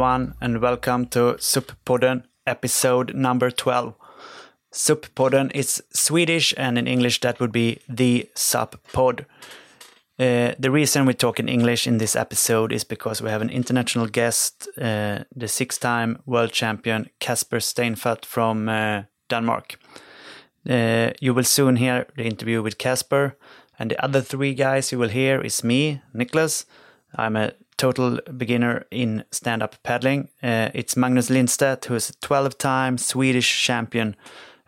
Everyone and welcome to SUP-podden episode number 12. SUP-podden is Swedish and in English that would be the SUP pod. Uh, the reason we talk in English in this episode is because we have an international guest, uh, the six-time world champion Casper Steinfath from uh, Denmark. Uh, you will soon hear the interview with Casper, and the other three guys you will hear is me, Niklas. I'm a total beginner in stand-up paddling. Uh, it's Magnus Lindstedt, who is a 12-time Swedish champion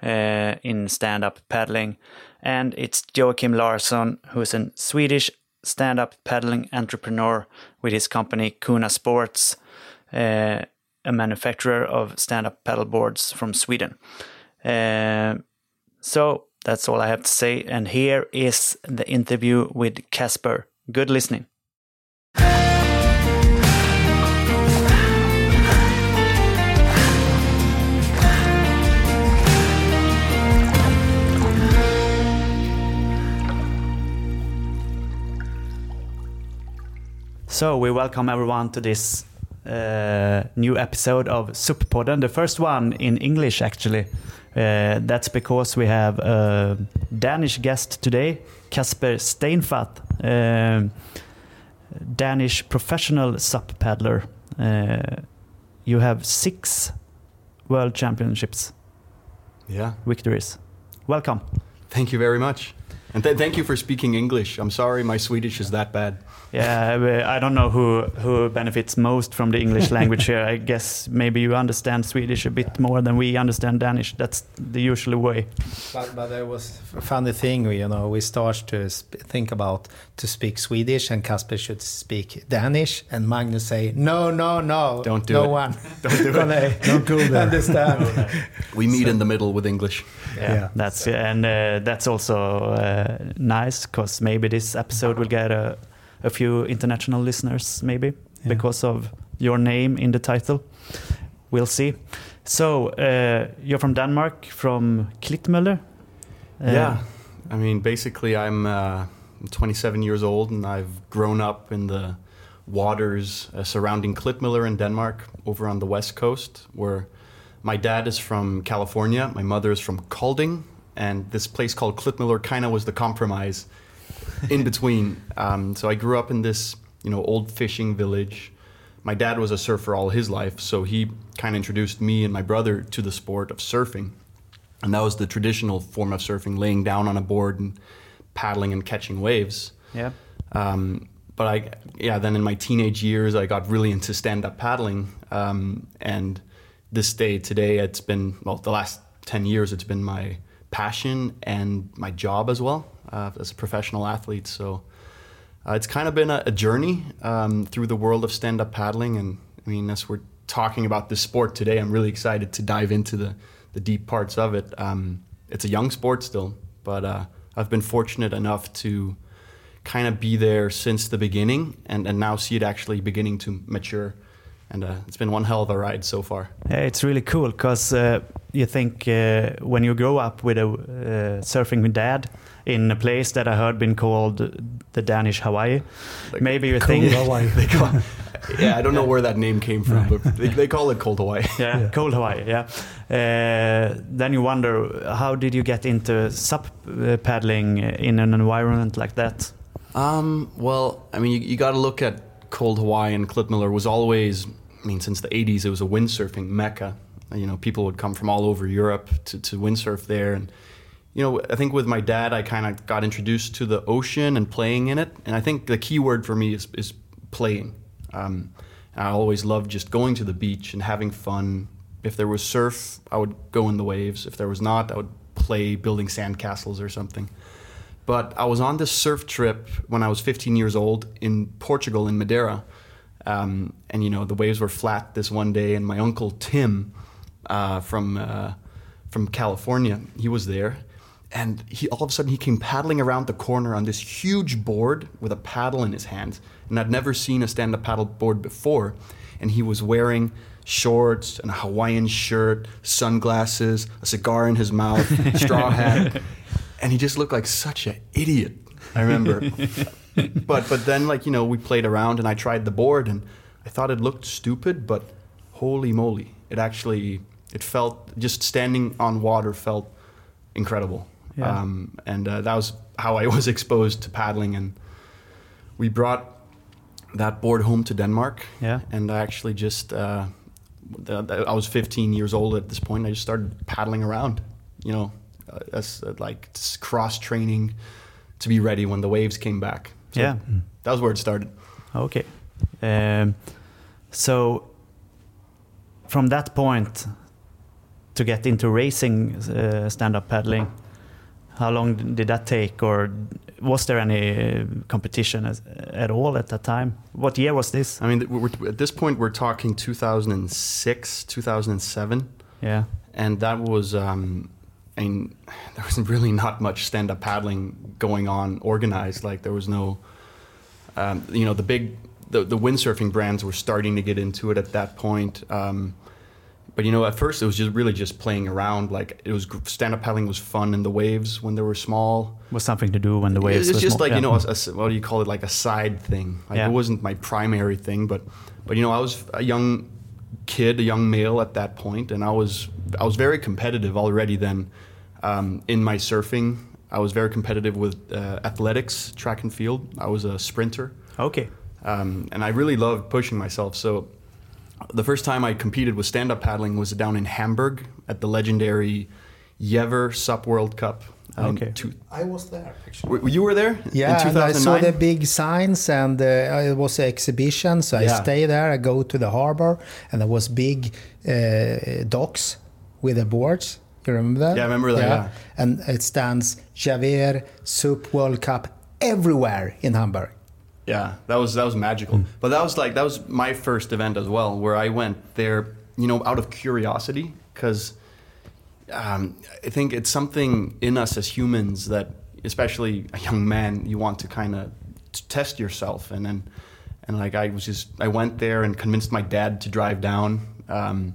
uh, in stand-up paddling, and it's Joakim Larsson, who is a Swedish stand-up paddling entrepreneur with his company Kona Sports, uh, a manufacturer of stand-up paddle boards from Sweden. Uh, so that's all I have to say, and here is the interview with Casper. Good listening. So we welcome everyone to this uh, new episode of SUP-podden, the first one in English actually. Uh, that's because we have a Danish guest today, Casper Steinfath, uh, Danish professional SUP paddler. Uh, you have six world championships Yeah. victories. Welcome. Thank you very much. And th- thank you for speaking English. I'm sorry my Swedish is that bad. Yeah, I don't know who who benefits most from the English language here. I guess maybe you understand Swedish a bit more than we understand Danish. That's the usual way. But, but there was a funny thing, you know, we start to sp- think about to speak Swedish and Casper should speak Danish and Magnus say, no, no, no, Don't do no it. one. Don't do it. Don't go there. understand. We meet in the middle with English. Yeah. that's and uh, that's also uh, nice because maybe this episode will get a, a few international listeners, maybe because of your name in the title. We'll see. So uh, you're from Denmark, from Klitmøller. Uh, yeah. I mean, basically, I'm uh, 27 years old and I've grown up in the waters uh, surrounding Klitmøller in Denmark over on the west coast, where my dad is from California, my mother is from Kolding, and this place called Klitmøller kind of was the compromise in between. Um, so I grew up in this, you know, old fishing village. My dad was a surfer all his life, so he kind of introduced me and my brother to the sport of surfing. And that was the traditional form of surfing, laying down on a board and paddling and catching waves. Yeah. Um, but I, yeah, then in my teenage years, I got really into stand-up paddling, um, and this day today, it's been well, the last ten years, it's been my passion and my job as well uh, as a professional athlete. So uh, it's kind of been a, a journey um, through the world of stand-up paddling, and I mean, as we're talking about this sport today, I'm really excited to dive into the the deep parts of it. Um, it's a young sport still, but uh, I've been fortunate enough to kind of be there since the beginning and, and now see it actually beginning to mature. And uh, it's been one hell of a ride so far. It's really cool because uh, you think uh, when you grow up with a uh, surfing dad in a place that I heard been called the Danish Hawaii, Like, maybe you think, Hawaii. Call, yeah, I don't know where that name came from, but they, they call it Cold Hawaii. yeah, Yeah. cold Hawaii, yeah. Uh, then you wonder how did you get into sup uh, paddling in an environment like that? Um, well, I mean, you, you got to look at Cold Hawaii and Klitmøller was always, I mean, since the 80s, it was a windsurfing mecca. You know, people would come from all over Europe to, to windsurf there. And, you know, I think with my dad, I kind of got introduced to the ocean and playing in it. And I think the key word for me is, is playing. Um, I always loved just going to the beach and having fun. If there was surf, I would go in the waves. If there was not, I would play building sandcastles or something. But I was on this surf trip when I was 15 years old in Portugal, in Madeira. Um, and, you know, the waves were flat this one day, and my uncle Tim uh, from, uh, from California, he was there. And he all of a sudden he came paddling around the corner on this huge board with a paddle in his hand. And I'd never seen a stand-up paddle board before. And he was wearing shorts and a Hawaiian shirt, sunglasses, a cigar in his mouth, straw hat, and he just looked like such an idiot. I remember, but but then like you know we played around and I tried the board and I thought it looked stupid, but holy moly, it actually it felt just standing on water felt incredible. Yeah. Um, and uh, that was how I was exposed to paddling. And we brought that board home to Denmark. Yeah. And I actually just, uh, the, the- I was 15 years old at this point. I just started paddling around, you know, uh, as uh, like cross training to be ready when the waves came back. So Yeah. That was where it started. Okay. Um, so from that point to get into racing uh, stand-up paddling, how long did that take, or was there any uh, competition as, at all at that time? What year was this? I mean, we're, at this point, we're talking 2006, 2007. Yeah. and that was um, I mean there was really not much stand up paddling going on organized like there was no um, you know the big the, the windsurfing brands were starting to get into it at that point um, but you know at first it was just really just playing around like it was stand up paddling was fun in the waves when they were small Was something to do when the waves. it's were just small. like you know, a, a- what do you call it? Like a side thing. Like Yeah. it wasn't my primary thing, but but you know, I was a young kid, a young male at that point, and I was I was very competitive already then. Um, in my surfing, I was very competitive with uh, athletics, track and field. I was a sprinter, Okay. um, and I really loved pushing myself. So the first time I competed with stand up paddling was down in Hamburg at the legendary Jever Sup World Cup. in Okay. two- I was there actually. you were there Yeah, in and I saw the big signs, and uh, it was an exhibition. So I Yeah. stay there. I go to the harbor, and there was big uh, docks with the boards. You remember that? Yeah, I remember that, yeah. And it stands Jever Sup World Cup everywhere in Hamburg. Yeah, that was that was magical. But that was like that was my first event as well, where I went there, you know, out of curiosity, because um, I think it's something in us as humans that, especially a young man, you want to kind of test yourself, and then and like I was just I went there and convinced my dad to drive down. Um,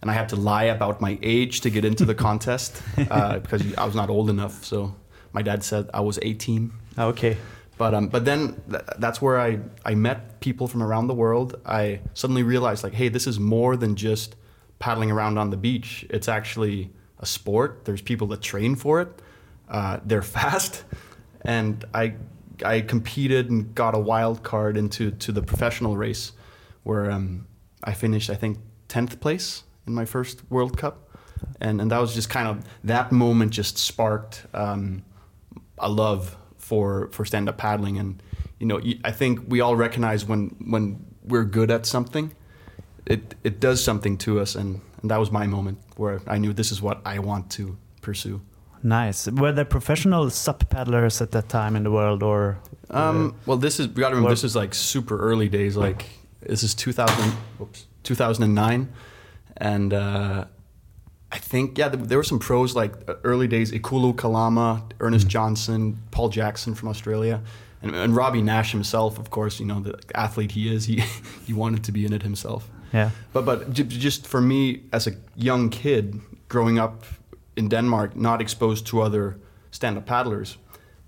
and I had to lie about my age to get into the contest uh, because I was not old enough. So my dad said I was 18. Okay. But um, but then th- that's where I I met people from around the world. I suddenly realized like, hey, this is more than just paddling around on the beach. It's actually a sport. There's people that train for it. Uh, they're fast, and I I competed and got a wild card into to the professional race, where um, I finished I think tenth place in my first World Cup, and and that was just kind of that moment just sparked um, a love for for stand up paddling, and you know I think we all recognize when when we're good at something, it it does something to us, and, and that was my moment where I knew this is what I want to pursue. Nice. Were there professional SUP paddlers at that time in the world, or? Um, well, this is we got to remember this is like super early days. Like this is 2000, whoops, 2009, and uh, think yeah, there were some pros like uh, early days: Ikulu Kalama, Ernest Johnson, Paul Jackson from Australia, and, and Robby Naish himself. Of course, you know the athlete he is. He he wanted to be in it himself. Yeah. But but j- just for me as a young kid growing up in Denmark, not exposed to other stand-up paddlers,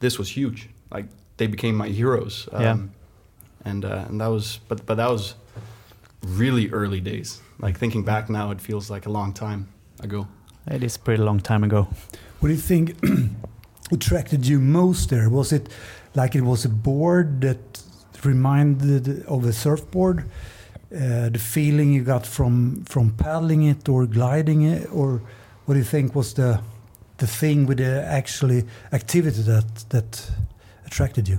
this was huge. Like they became my heroes. Yeah. And uh, and that was but but that was really early days. Like thinking back now, it feels like a long time ago. It is pretty long time ago. What do you think attracted you most there? Was it like it was a board that reminded of a surfboard? Uh, the feeling you got from from paddling it or gliding it, or what do you think was the the thing with the actually activity that that attracted you?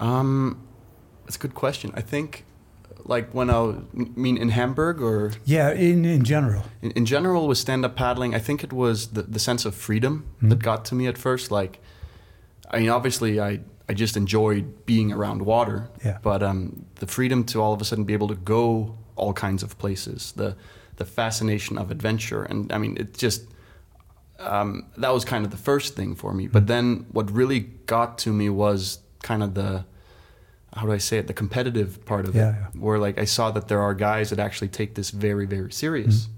Um, that's a good question. I think, like when I mean in Hamburg or Yeah, in in general. in, in general with stand-up paddling, I think it was the, the sense of freedom that got to me at first. Like, I mean, obviously, I I just enjoyed being around water. Yeah. But um, the freedom to all of a sudden be able to go all kinds of places, the the fascination of adventure, and I mean, it just um, that was kind of the first thing for me. But then what really got to me was kind of the how do I say it, the competitive part of Yeah, it, yeah. where like I saw that there are guys that actually take this very, very serious, mm-hmm.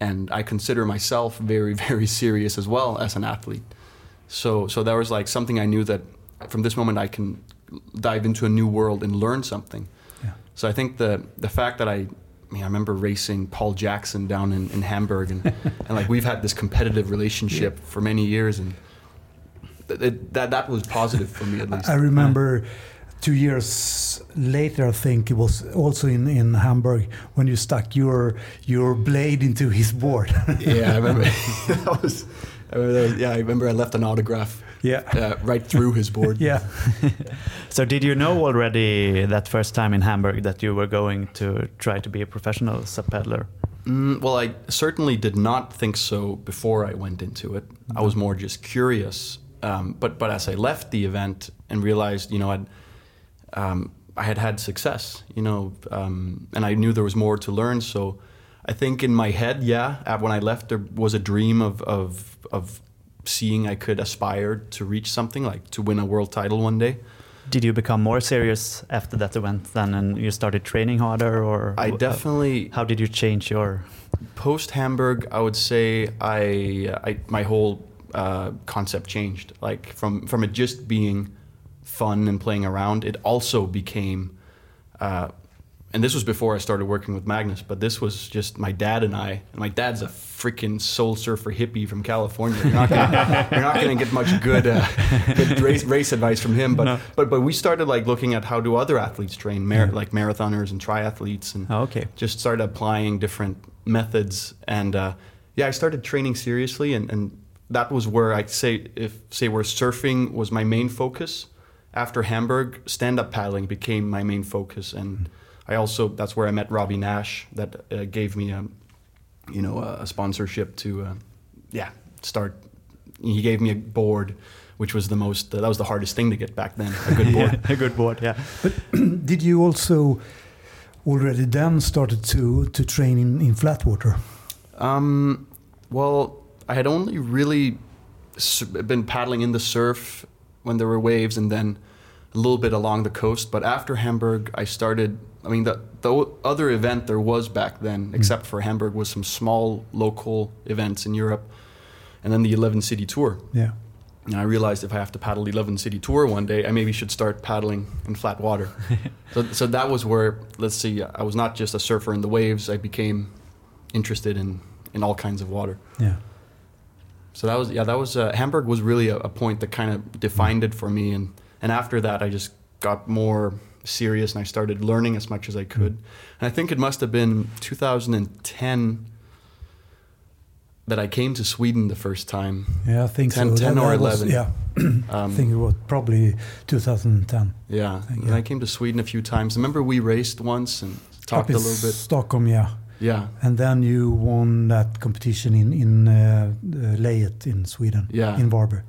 and I consider myself very, very serious as well as an athlete. So, so that was like something I knew that from this moment I can dive into a new world and learn something. Yeah. So I think the the fact that I, I mean, I remember racing Paul Jackson down in, in Hamburg, and, and like we've had this competitive relationship for many years, and th- it, that that was positive for me at least. I remember two years later, I think it was also in, in Hamburg when you stuck your your blade into his board. yeah, I remember that was. I remember that was- yeah, I remember I left an autograph yeah. uh, right through his board. Yeah. So did you know already that first time in Hamburg that you were going to try to be a professional SUP peddler? Mm, well, I certainly did not think so before I went into it. I was more just curious. Um, but but as I left the event and realized, you know, I'd, um, I had had success, you know, um, and I knew there was more to learn. So I think in my head, yeah, uh, when I left, there was a dream of of of seeing I could aspire to reach something like to win a world title one day. Did you become more serious after that event then and you started training harder or I definitely how did you change your post Hamburg, I would say I, I my whole uh, concept changed. Like from from it just being fun and playing around, it also became. Uh, and this was before I started working with Magnus, but this was just my dad and I. And my dad's a freaking soul surfer hippie from California. You're not not gonna get much good, uh, good race, race advice from him. But, No. but but we started like looking at how do other athletes train, mar- like marathoners and triathletes, and Oh, okay. just started applying different methods and uh, yeah i started training seriously and, and that was where i'd say if say where surfing was my main focus after hamburg stand-up paddling became my main focus and i also that's where i met robby naish that uh, gave me a you know a, a sponsorship to uh, yeah start he gave me a board which was the most that was the hardest thing to get back then a good board a good board, yeah. But Did you also already then started to to train in, in flat water? Um, well, I had only really been paddling in the surf when there were waves, and then a little bit along the coast. But after Hamburg, I started. I mean, the the other event there was back then, hmm. except for Hamburg, was some small local events in Europe, and then the Eleven City Tour. Yeah. And I realized if I have to paddle the 11 City Tour one day, I maybe should start paddling in flat water. so, so that was where, let's see, I was not just a surfer in the waves. I became interested in, in all kinds of water. Yeah. So that was, yeah, that was, uh, Hamburg was really a, a point that kind of defined it for me. And, and after that, I just got more serious and I started learning as much as I could. And I think it must have been 2010 that I came to Sweden the first time. Yeah, I think 10 so. 10 or that was- 11. yeah, I Um, think it was probably 2010. Yeah, think, and yeah. I came to Sweden a few times. Remember we raced once and talked a little bit. Stockholm, yeah. Yeah, And then you won that competition in in uh, uh, Leyet in Sweden, Yeah. in Varberg.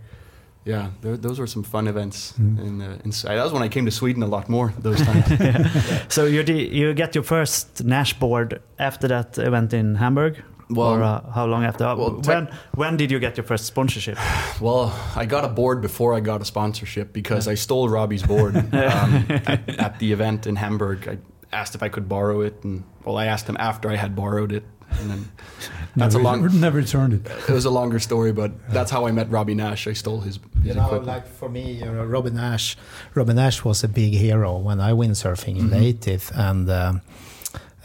yeah. There, those were some fun events. Mm. In, uh, in, that was when I came to Sweden a lot more those times. So you you get your first Naish board after that event in Hamburg? Well- or uh, how long after? well, when when did you get your first sponsorship? well, I got a board before I got a sponsorship because I stole Robby's board um, at, at the event in Hamburg. I asked if I could borrow it, and well, I asked him after I had borrowed it, and then that's never, a long. never returned it. It was a longer story, but that's how I met Robby Naish. I stole his, his You know, equipment. like for me, you know, Robby Naish, Robby Naish was a big hero when I windsurfing in Mhm. native, and um,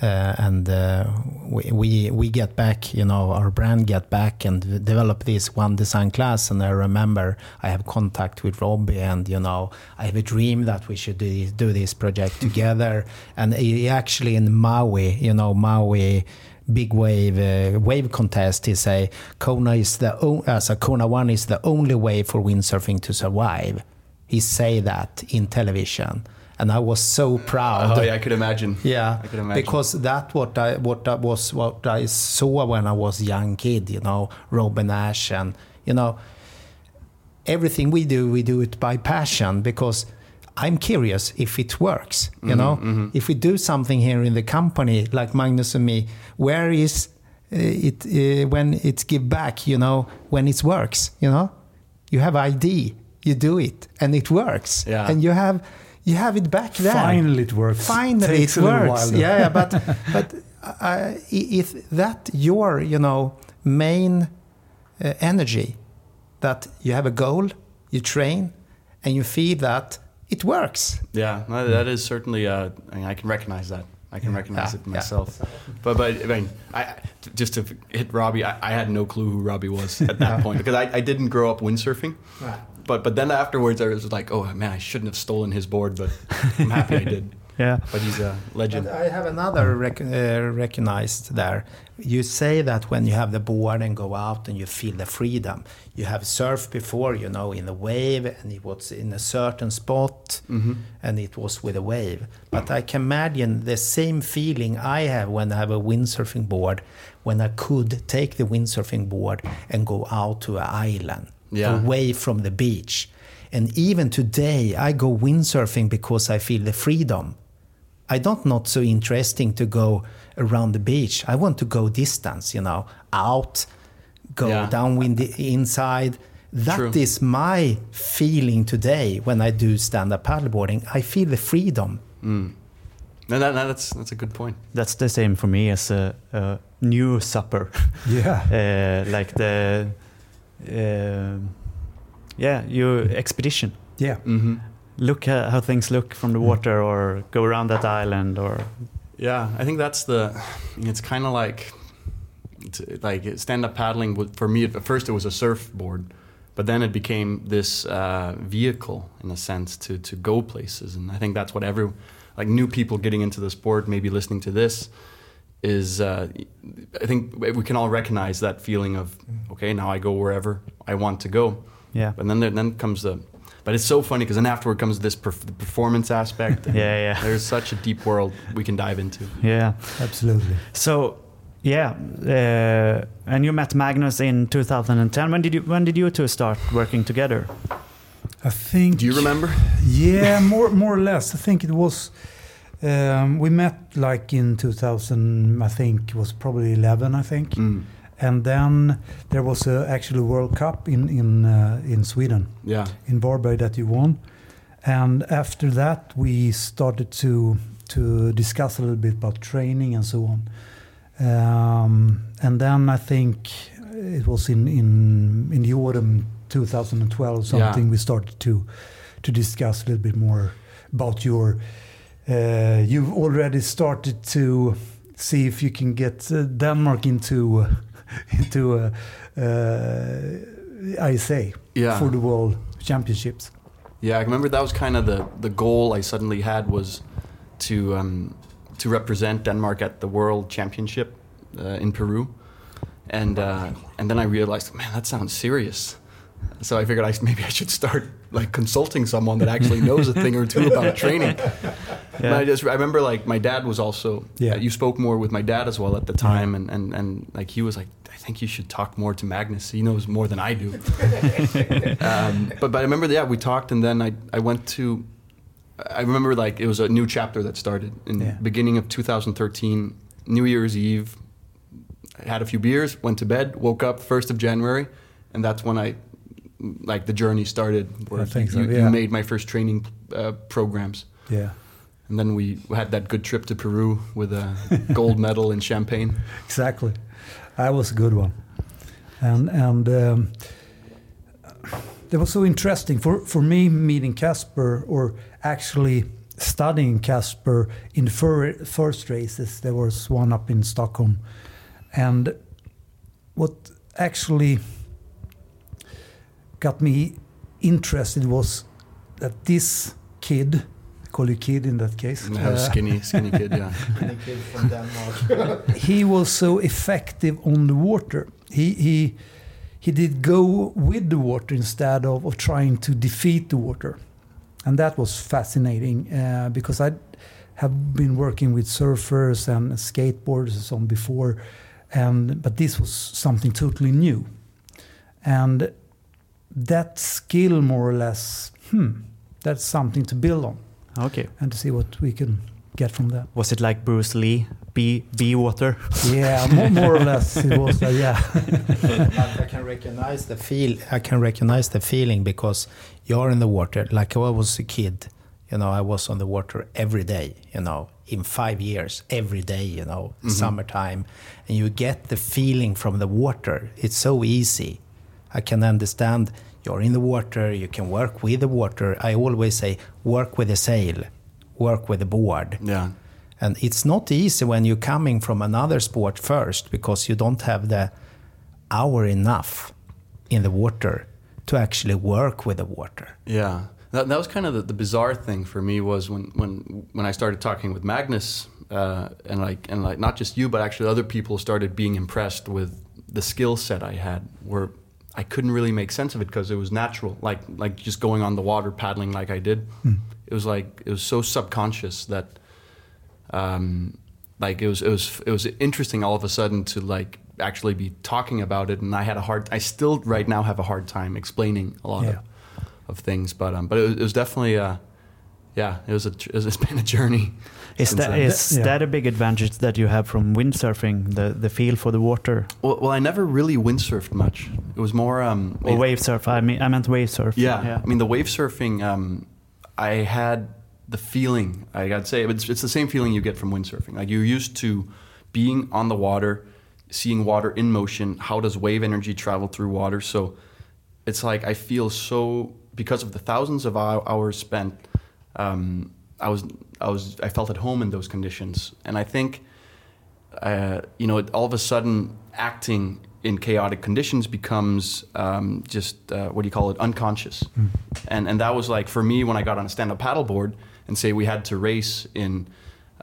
and uh, we, we we get back, you know, our brand get back and develop this one design class. And I remember I have contact with Robby, and you know, I have a dream that we should do, do this project together. And he actually in Maui, you know, Maui big wave uh, wave contest he say Kona is the o- as a Kona one is the only way for windsurfing to survive. He say that in television, and I was so proud. Oh, yeah, I could imagine. Yeah, I could imagine. because that what I what that was what I saw when I was young kid. You know, Robby Naish, and you know, everything we do, we do it by passion because I'm curious if it works. You Mm-hmm, know, if we do something here in the company, like Magnus and me, where is uh, it uh, when it's give back? You know, when it works. You know, you have ID, you do it, and it works, Yeah. and you have. You have it back there. Finally, it works. Finally, Takes it a little works. while, yeah, yeah, but but uh, if that your you know main uh, energy, that you have a goal, you train, and you feel that it works. Yeah, no, that is certainly. Uh, I, mean, I can recognize that. I can recognize Yeah, it yeah. myself. But but I mean, I just to hit Robby, I, I had no clue who Robby was at that point because I, I didn't grow up windsurfing. But but then afterwards, I was like, oh man, I shouldn't have stolen his board, but I'm happy I did. Yeah. But he's a legend. But I have another rec- uh, recognized there. You say that when you have the board and go out and you feel the freedom. You have surfed before, you know, in a wave, and it was in a certain spot, and it was with a wave. But I can imagine the same feeling I have when I have a windsurfing board, when I could take the windsurfing board and go out to an island, Yeah. away from the beach. And even today, I go windsurfing because I feel the freedom. I don't not so interesting to go around the beach. I want to go distance, you know, out, go Yeah. downwind inside. That is True. my feeling today when I do stand-up paddleboarding. I feel the freedom. No, that, that's that's a good point. That's the same for me as a, a new supper. Yeah. uh, like the, uh, yeah, your expedition. Yeah. hmm Look at how things look from the water, or go around that island, or Yeah, I think that's the. It's kind of like, like stand-up paddling. would- For me, at first it was a surfboard, but then it became this uh, vehicle in a sense to to go places, and I think that's what every like new people getting into the sport, maybe listening to this, is. Uh, I think we can all recognize that feeling of okay, now I go wherever I want to go. yeah, But then there, then comes the. But it's so funny because then afterward comes this perf- the performance aspect. and Yeah, yeah. There's such a deep world we can dive into. yeah. Absolutely. So, yeah, uh, and you met Magnus in 2010. When did you when did you two start working together? I think. Do you remember? Yeah, more more or less. I think it was. Um, we met like in 2000. I think it was probably 11. I think, Mm. and then there was a actually World Cup in in uh, in Sweden Yeah. in Varberg that you won, and after that we started to to discuss a little bit about training and so on. Um, and then I think it was in in in the autumn 2012 something Yeah. we started to to discuss a little bit more about your. Uh, you've already started to see if you can get uh, Denmark into into uh, uh, ISA Yeah. for the World Championships. Yeah, I remember that was kind of the the goal I suddenly had was to um, to represent Denmark at the World Championship uh, in Peru, and uh, and then I realized, man, that sounds serious. So I figured I maybe I should start like consulting someone that actually knows a thing or two about training. Yeah. I just I remember like my dad was also Yeah. you spoke more with my dad as well at the time and, and and like he was like I think you should talk more to Magnus he knows more than I do um, but but I remember yeah we talked and then I I went to I remember like it was a new chapter that started in Yeah. the beginning of 2013 New Year's Eve I had a few beers went to bed woke up 1st of January and that's when I like the journey started where I think so, you, you made my first training uh, programs Yeah, and then we had that good trip to Peru with a gold medal in Champagne. exactly. That was a good one, and and um, that was so interesting for for me meeting Casper or actually studying Casper in the fir- first races. There was one up in Stockholm, and what actually got me interested was that this kid, I call you kid in that case, And I have a uh, skinny, skinny kid. Yeah, he was so effective on the water. He he he did go with the water instead of, of trying to defeat the water, and that was fascinating uh, because I have been working with surfers and skateboarders and so on before, and but this was something totally new, and that skill more or less, hmm, that's something to build on Okay. and to see what we can get from that. Was it like Bruce Lee, be be water? Yeah, more, more or less it was like yeah. I can recognize the feel. I can recognize the feeling because you're in the water. Like when I was a kid, you know, I was on the water every day. You know, in five years, every day. You know, summertime, and you get the feeling from the water. It's so easy. I can understand You're in the water, you can work with the water. I always say, work with the sail, work with the board. Yeah. And it's not easy when you're coming from another sport first because you don't have the hour enough in the water to actually work with the water. Yeah, that, that was kind of the, the bizarre thing for me was when when when I started talking with Magnus uh, and like and like not just you but actually other people started being impressed with the skill set I had where I couldn't really make sense of it because it was natural like like just going on the water paddling like I did. It was like it was so subconscious that um, like it was it was it was interesting all of a sudden to like actually be talking about it and I had a hard I still right now have a hard time explaining a lot Yeah. of, of things but um but it was, it was definitely uh yeah it was a it's been a journey Is since that Yeah. that a big advantage that you have from windsurfing? The the feel for the water well, well I never really windsurfed much it was more um or wave surf? I mean, I meant wave surf. Yeah. I mean, the wave surfing, um, I had the feeling, I gotta say, it's, it's the same feeling you get from windsurfing. Like you're used to being on the water, seeing water in motion. How does wave energy travel through water? So it's like I feel so, because of the thousands of hours spent, um, I was, I was, I felt at home in those conditions. And I think, uh, you know, all of a sudden acting in chaotic conditions becomes um, just uh, what do you call it, unconscious. And and that was like for me when I got on a stand-up paddleboard and say we had to race in,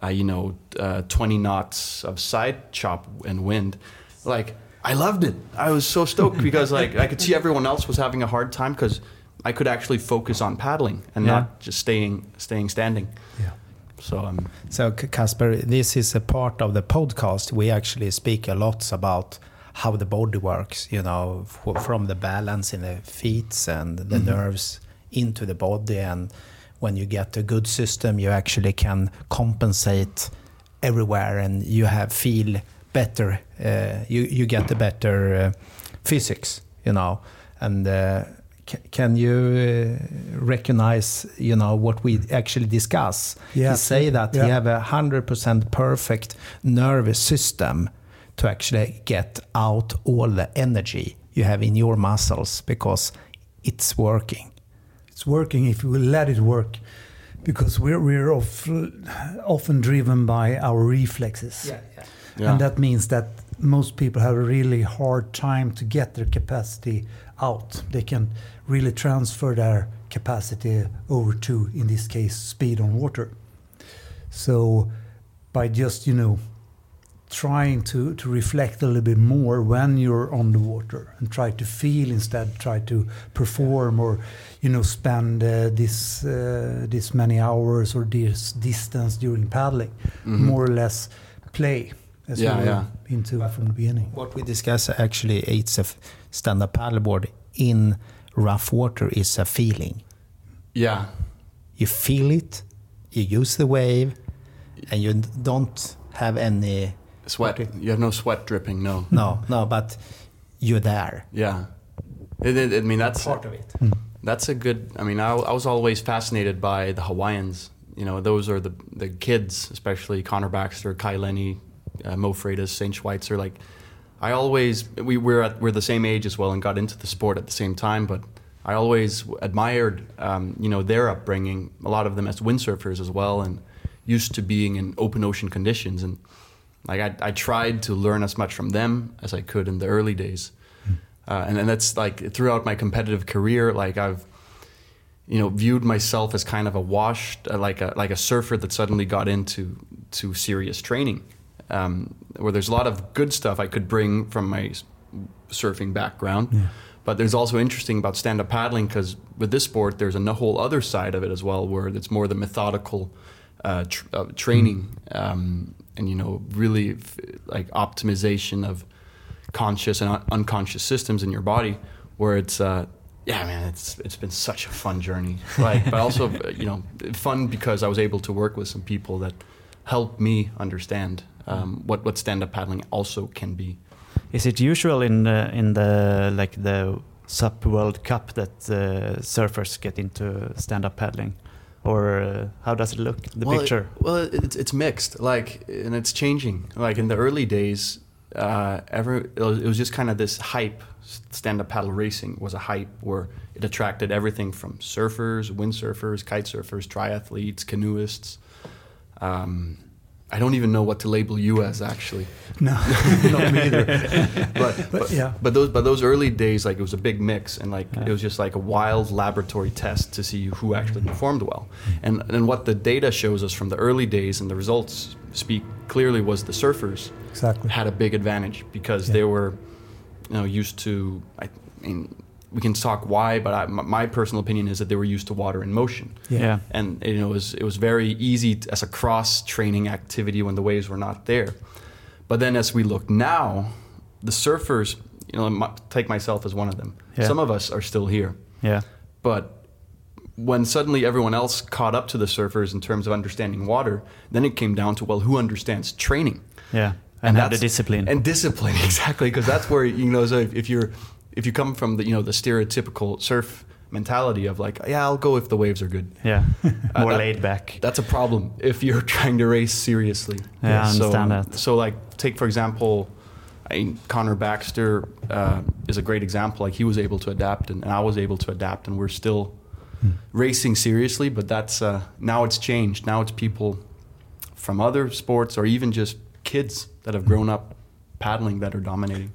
uh, you know, uh, 20 knots of side chop and wind, like I loved it. I was so stoked because like I could see everyone else was having a hard time because I could actually focus on paddling and Yeah. not just staying staying standing. Yeah. So um, So, Casper, this is a part of the podcast. We actually speak a lot about how the body works, you know, from the balance in the feet and the nerves into the body. And when you get a good system, you actually can compensate everywhere and you have feel better. Uh, you, you get a better uh, physics, you know. And uh, can you uh, recognize, you know, what we actually discuss? Yeah. He say that he have a hundred percent perfect nervous system to actually get out all the energy you have in your muscles because it's working. It's working if we let it work, because we're we're of, often driven by our reflexes. yeah. And that means that most people have a really hard time to get their capacity out. They can really transfer their capacity over to, in this case, speed on water. So by just, you know, trying to, to reflect a little bit more when you're on the water and try to feel instead, try to perform or, you know, spend uh, this, uh, this many hours or this distance during paddling, more or less play as Yeah, we were yeah. into from the beginning. What we discuss actually, it's a f- stand-up paddleboard in rough water is a feeling. yeah. You feel it, you use the wave, and you don't have any Sweat. You have no sweat dripping. No. no no, but you're there. Yeah. It, it- I mean, that's part of it. that's a good. I mean, I, I was always fascinated by the Hawaiians. You know, those are the the kids, especially Connor Baxter, Kai Lenny, uh, Mo Freitas, Zane Schweitzer. Like, I always we were at we're the same age as well and got into the sport at the same time, but. I always admired, um, you know, their upbringing. A lot of them as windsurfers as well, and used to being in open ocean conditions. And like I, I tried to learn as much from them as I could in the early days. Uh, and, and that's like throughout my competitive career, like I've, you know, viewed myself as kind of a washed, uh, like a like a surfer that suddenly got into to serious training, um, where there's a lot of good stuff I could bring from my surfing background. But there's also interesting about stand-up paddling because with this sport, there's a whole other side of it as well, where it's more the methodical uh, tr- uh, training um, and you know really f- like optimization of conscious and un- unconscious systems in your body where it's uh yeah man it's it's been such a fun journey. Like but also uh, you know fun because i was able to work with some people that helped me understand um, what what stand-up paddling also can be Is it usual in the, in the like the SUP World Cup that uh, surfers get into stand-up paddling, or uh, how does it look? The well, picture. It, well, it's it's mixed, like, and it's changing. Like in the early days, uh, ever it was, it was just kind of this hype. Stand-up paddle racing was a hype where it attracted everything from surfers, windsurfers, kite surfers, triathletes, canoeists. Um, I don't even know what to label you as actually. No, not me either. but, but yeah. but those but those early days like it was a big mix and like Yeah. it was just like a wild laboratory test to see who actually mm-hmm. performed well and and what the data shows us from the early days and the results speak clearly was the surfers Exactly. had a big advantage because Yeah. they were you know used to I mean we can talk why but I, m- my personal opinion is that they were used to water in motion Yeah. Yeah. and you know it was it was very easy t- as a cross training activity when the waves were not there. But then as we look now, the surfers, you know, take myself as one of them. Yeah. Some of us are still here, Yeah. but when suddenly everyone else caught up to the surfers in terms of understanding water, then it came down to well, who understands training? Yeah. And, have the that's- discipline. and discipline exactly because that's where you know so if, if you're if you come from the you know the stereotypical surf mentality of like yeah I'll go if the waves are good yeah. More that- laid back. that's a problem if you're trying to race seriously. Yeah, I so, understand that. So, like, take for example, I mean, Connor Baxter uh, is a great example. Like, he was able to adapt, and, and I was able to adapt, and we're still racing seriously. But that's uh, now it's changed. Now it's people from other sports, or even just kids that have grown up paddling that are dominating.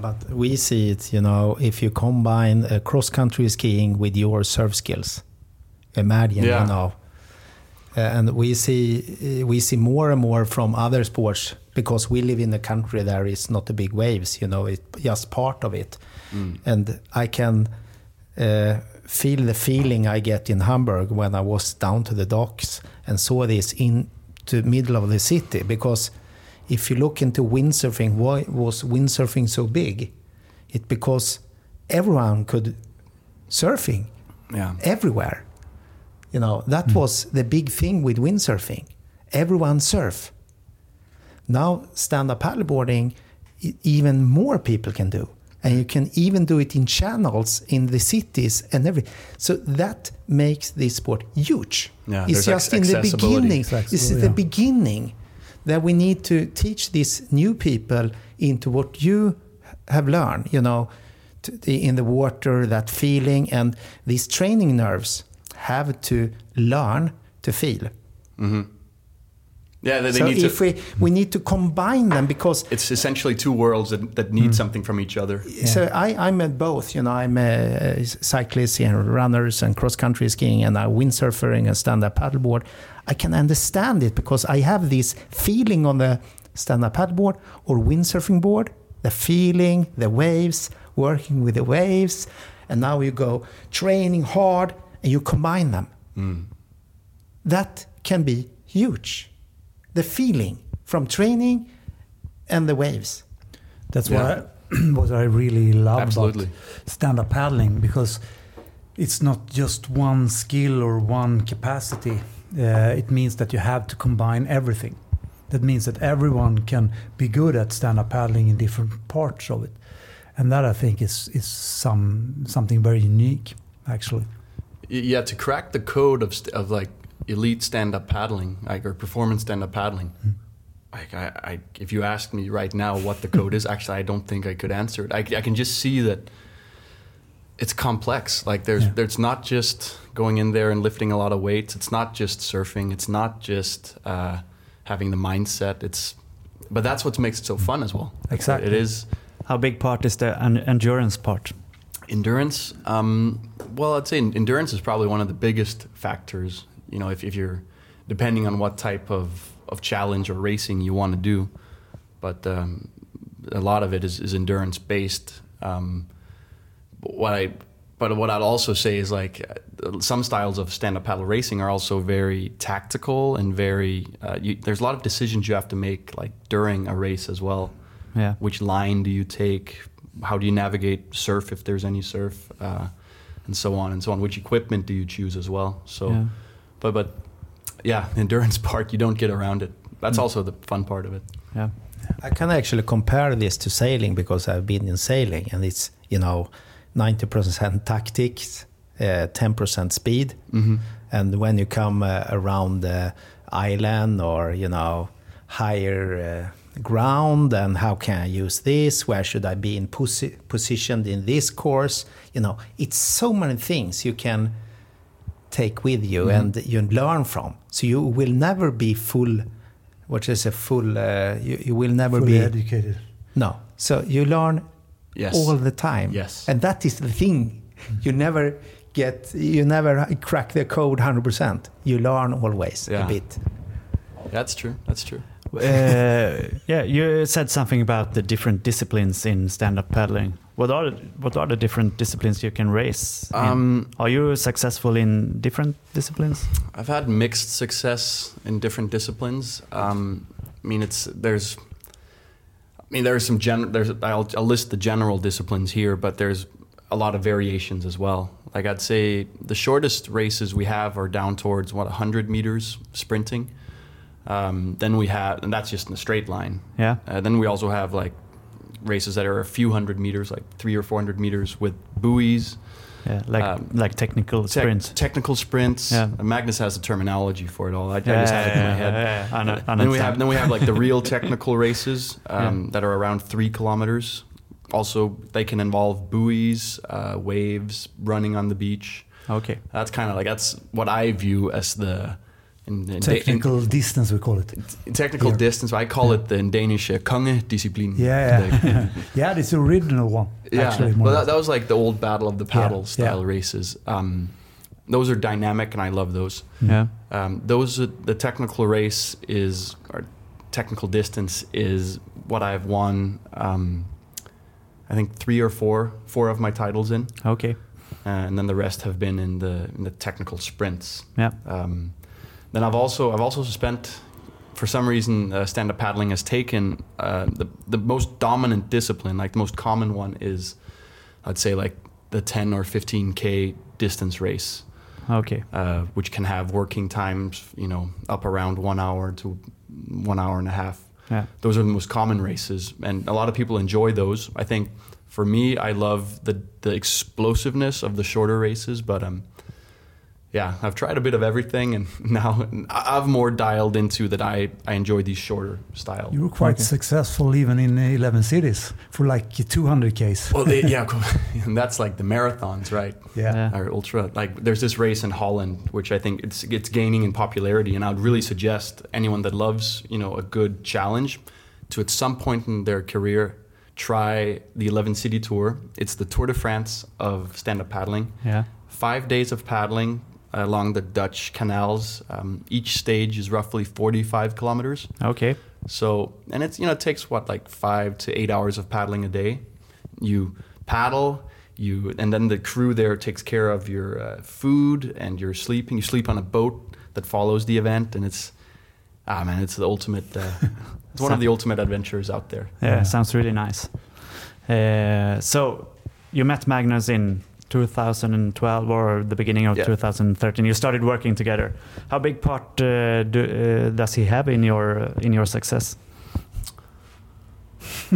But we see it, you know, if you combine uh, cross country skiing with your surf skills. Imagine, Yeah. you know. Uh, and we see uh, we see more and more from other sports because we live in a country there is not the big waves, you know, it's just part of it. And I can uh, feel the feeling I get in Hamburg when I was down to the docks and saw this in the middle of the city because if you look into windsurfing, why was windsurfing so big? It because everyone could surfing Yeah. everywhere. You know, that was the big thing with windsurfing. Everyone surf. Now stand-up paddleboarding, even more people can do. And you can even do it in channels in the cities and every. So that makes this sport huge. Yeah, it's just ac- in the beginning. It's This is the beginning that we need to teach these new people into what you have learned. You know, the, in the water, that feeling, and these training nerves have to learn to feel. Mm-hmm. Yeah, they, they so need if to. we we need to combine them because it's essentially two worlds that, that need mm. something from each other. so I, I'm at both. You know, I'm a cyclist and runners and cross country skiing and a windsurfing and stand up paddleboard. I can understand it because I have this feeling on the stand up paddleboard or windsurfing board, the feeling, the waves, working with the waves, and now you go training hard and you combine them. Mm. That can be huge. The feeling from training and the waves. That's Yeah. what I, what I really love Absolutely. about stand-up paddling because it's not just one skill or one capacity. Uh, it means that you have to combine everything. That means that everyone can be good at stand-up paddling in different parts of it, and that I think is is some something very unique, actually. Yeah to crack the code of, st- of like elite stand-up paddling like or performance stand-up paddling like I, I if you ask me right now what the code is actually i don't think i could answer it i, I can just see that it's complex like there's Yeah. there's not just going in there and lifting a lot of weights it's not just surfing it's not just uh, having the mindset it's but that's what makes it so fun as well Exactly. it is How big part is the en- endurance part? Endurance. Um, well, I'd say endurance is probably one of the biggest factors. You know, if, if you're depending on what type of, of challenge or racing you want to do, but um, a lot of it is, is endurance based. Um, but what I but what I'd also say is like some styles of stand up paddle racing are also very tactical and very. Uh, you, there's a lot of decisions you have to make like during a race as well Yeah. which line do you take how do you navigate surf if there's any surf uh, and so on and so on which equipment do you choose as well so Yeah. But but yeah endurance part you don't get around it that's Mm. also the fun part of it Yeah. I can actually compare this to sailing because I've been in sailing and it's, you know, 90% tactics, uh, 10% speed. mm-hmm. And when you come uh, around the island or, you know, higher uh, ground and how can I use this? Where should I be in posi- positioned in this course? You know, it's so many things you can take with you Mm-hmm. and you learn from. So you will never be full. What is a full? Uh, you, you will never Fully be educated. no. So you learn Yes. all the time. Yes. And that is the thing. You never get, you never crack the code 100%. You learn always Yeah. a bit. That's true. That's true. Uh, yeah, you said something about the different disciplines in stand-up paddling. What are what are the different disciplines you can race? Um, are you successful in different disciplines? I've had mixed success in different disciplines. Um, I mean, it's there's. I mean, there's some gen. There's I'll, I'll list the general disciplines here, but there's a lot of variations as well. Like I'd say the shortest races we have are down towards what 100 meters sprinting. Um, then we have, and that's just in a straight line. Yeah. Uh, then we also have like races that are a few hundred meters, like three or four hundred meters with buoys. Yeah, like Um, like technical Tec- sprints. technical sprints. Yeah. Uh, Magnus has the terminology for it all. I, I Yeah, just have it in my head. yeah, yeah. I know- I then we have then we have like the real technical races um, that are around three kilometers. Also, they can involve buoys, uh, waves, running on the beach. Okay. That's kind of like that's what I view as the in, in, Technical distance, we call it. technical Here. distance. I call it the in Danish uh, konge-disciplin. Yeah, The- yeah. yeah, it's the original one. Yeah, Actually, well, that, that was like the old battle of the paddle Yeah, style yeah. races. Um, those are dynamic, and I love those. Yeah. Um, those are, the technical race is or technical distance is what I've won. Um, I think three or four, four of my titles in, Okay. uh, and then the rest have been in the in the technical sprints. Yeah. Um, then I've also I've also spent, for some reason, uh, stand up paddling has taken uh, the the most dominant discipline, like the most common one is, I'd say like the ten or fifteen k distance race, Okay. uh, which can have working times, you know, up around one hour to one hour and a half. Yeah. Those are the most common races, and a lot of people enjoy those. I think for me, I love the the explosiveness of the shorter races, but um, yeah, I've tried a bit of everything, and now I've more dialed into that. I I enjoy these shorter style. You were quite Okay. successful even in 11 cities for like 200 Ks. well, they, yeah, and that's like the marathons, right? Yeah. Yeah. Or ultra. Like there's this race in Holland, which I think it's it's gaining in popularity, and I'd really suggest anyone that loves you know a good challenge to at some point in their career try the 11 city tour. It's the Tour de France of stand-up paddling. Yeah. Five days of paddling along the Dutch canals. Um, each stage is roughly 45 kilometers. Okay. So, and it's, you know, it takes what, like five to eight hours of paddling a day. You paddle, you, and then the crew there takes care of your uh, food and your sleeping. You sleep on a boat that follows the event, and it's, ah, man, it's the ultimate, uh, it's one of the ultimate adventures out there. Yeah, Yeah. sounds really nice. Uh, so you met Magnus in 2012 or the beginning of Yeah. 2013. You started working together. How big part uh, do, uh, does he have in your uh, in your success?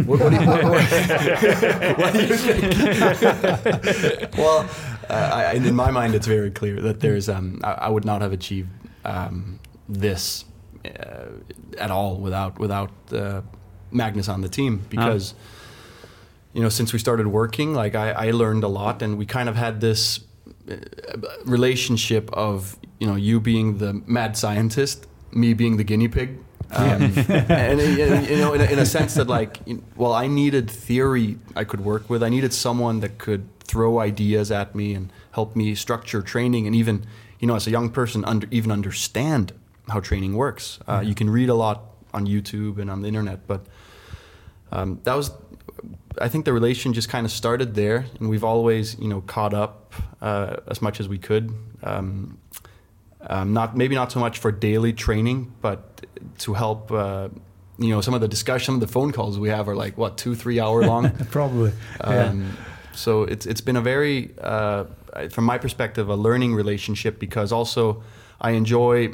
What, what do you, what, what- what do you think? well, uh, I, in my mind, it's very clear that there's. Um, I, I would not have achieved um, this uh, at all without without uh, Magnus on the team because. You know, since we started working, like I, I learned a lot, and we kind of had this uh, relationship of you know you being the mad scientist, me being the guinea pig, um, and, and, you know in a, in a sense that like you- well I needed theory I could work with. I needed someone that could throw ideas at me and help me structure training, and even you know as a young person under, even understand how training works. Uh, You can read a lot on YouTube and on the internet, but um, that was I think the relation just kind of started there, and we've always, you know, caught up uh, as much as we could. Um, um, not maybe not so much for daily training, but to help. Uh, you know, some of the discussion, the phone calls we have are like what two, three hour long. Probably. yeah. Um, so it's it's been a very, uh, from my perspective, a learning relationship because also I enjoy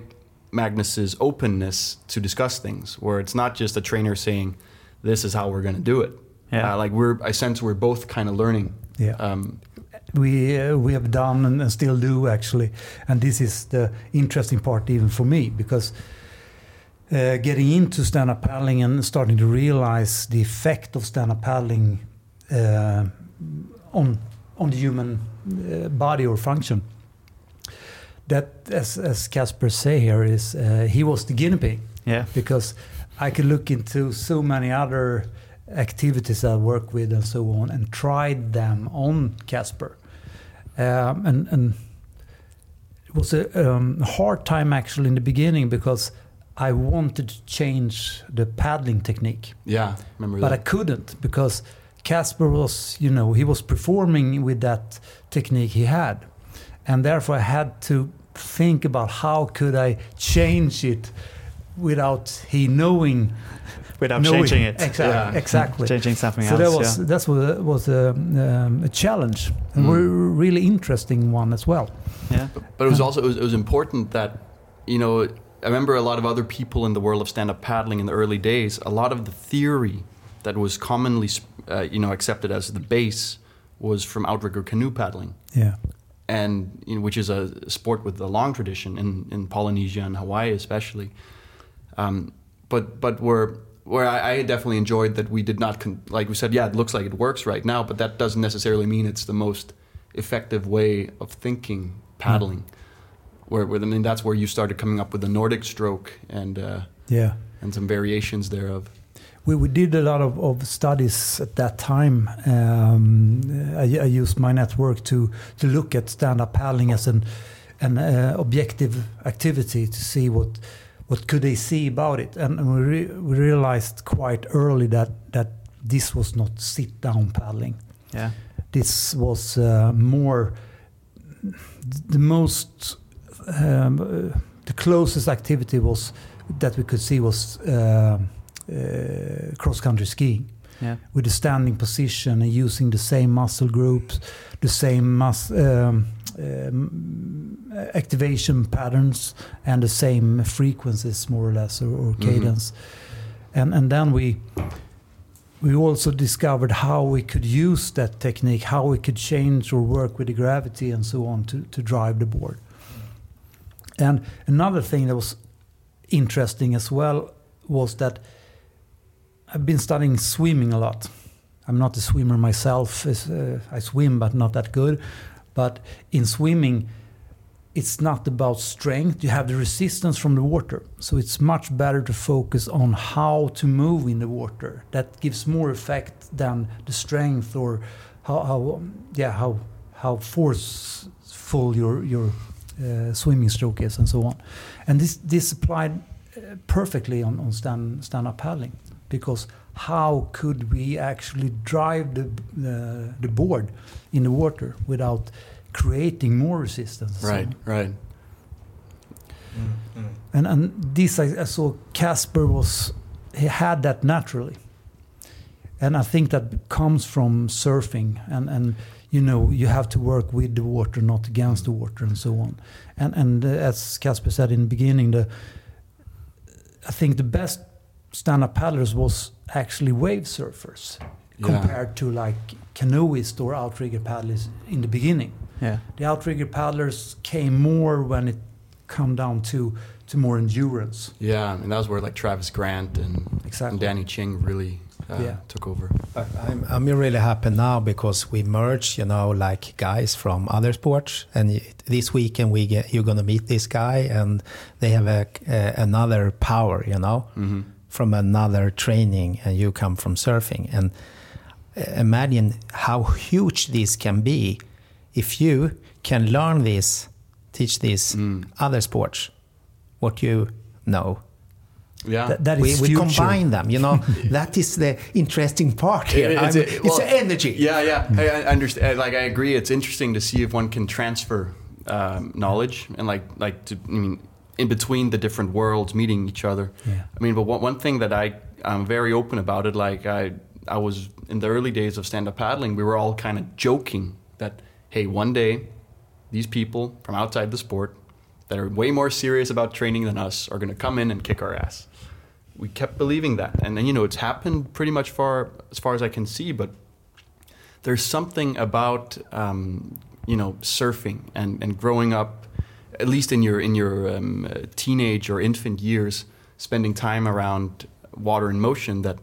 Magnus's openness to discuss things, where it's not just a trainer saying, "This is how we're going to do it." Yeah. Uh, like we're, I sense we're both kind of learning. Yeah. Um, we uh, we have done and still do actually and this is the interesting part even for me because uh, getting into stand-up paddling and starting to realize the effect of stand-up paddling uh, on on the human uh, body or function. That, as as Casper say here, is uh, he was the guinea pig Yeah. because I could look into so many other activities I work with and so on and tried them on Casper. Um, and, and it was a um, hard time actually in the beginning because I wanted to change the paddling technique, Yeah, remember but I couldn't because Casper was, you know, he was performing with that technique he had. And therefore I had to think about how could I change it without he knowing Without knowing- changing it. Exactly. Yeah. Exactly. Changing something So else. that was yeah. that was was a, um, a challenge, and Mm. a really interesting one as well. yeah. But it was also it was, it was important that you know I remember a lot of other people in the world of stand-up paddling in the early days. A lot of the theory that was commonly uh, you know accepted as the base was from outrigger canoe paddling, Yeah. and you know, which is a sport with a long tradition in, in Polynesia and Hawaii especially. Um, but but where where I, I definitely enjoyed that we did not con- like we said yeah it looks like it works right now but that doesn't necessarily mean it's the most effective way of thinking paddling. Where, where I mean that's where you started coming up with the Nordic stroke and uh, Yeah. and some variations thereof. We, we did a lot of, of studies at that time. Um, I, I used my network to, to look at stand-up paddling as an, an uh, objective activity to see what what could they see about it, and, we, re- we realized quite early that that this was not sit-down paddling. Yeah. This was uh, more the most um, uh, the closest activity was that we could see was uh, uh, cross country skiing Yeah. with the standing position and using the same muscle groups, the same mus- um, um, activation patterns, and the same frequencies, more or less, or, or Mhm. cadence. And and then we we also discovered how we could use that technique, how we could change or work with the gravity and so on to, to drive the board. And another thing that was interesting as well was that I've been studying swimming a lot. I'm not a swimmer myself. Uh, I swim, but not that good. But in swimming, it's not about strength. You have the resistance from the water. So it's much better to focus on how to move in the water. That gives more effect than the strength or how, how yeah, how, how forceful your, your uh, swimming stroke is and so on. And this, this applied uh, perfectly on, on stand, stand-up paddling because how could we actually drive the, the, the board in the water without creating more resistance? So- Right, right. and and this I, I saw Casper was he had that naturally, and I think that comes from surfing and and you know you have to work with the water, not against the water, and so on. And and uh, as Casper said in the beginning, the I think the best stand-up paddlers was actually wave surfers Yeah. compared to like canoeists or outrigger paddlers in the beginning Yeah. the outrigger paddlers came more when it come down to to more endurance. Yeah, and that was where like Travis Grant and, Exactly. and Danny Ching really uh, Yeah. took over. But I'm, I'm really happy now because we merge, you know, like guys from other sports. And y- this weekend we get you're gonna meet this guy, and they have a, a another power, you know, hmm from another training, and you come from surfing. And uh, imagine how huge this can be if you can learn this, teach this Mm. other sports, what you know. Yeah. That, that we, we combine them, you know. that is the interesting part here. It- it's- It's, well, energy. Yeah, yeah. I, I understand. Like, I agree. It's interesting to see if one can transfer um, knowledge and like, like to. I mean, in between the different worlds, meeting each other. Yeah. I mean, but one, one thing that I I'm very open about it. Like, I I was in the early days of stand up paddling. We were all kind of joking that hey, one day, these people from outside the sport that are way more serious about training than us are going to come in and kick our ass. We kept believing that, and then you know it's happened pretty much far as far as I can see. But there's something about um, you know surfing and, and growing up, at least in your in your um, uh, teenage or infant years, spending time around water in motion that,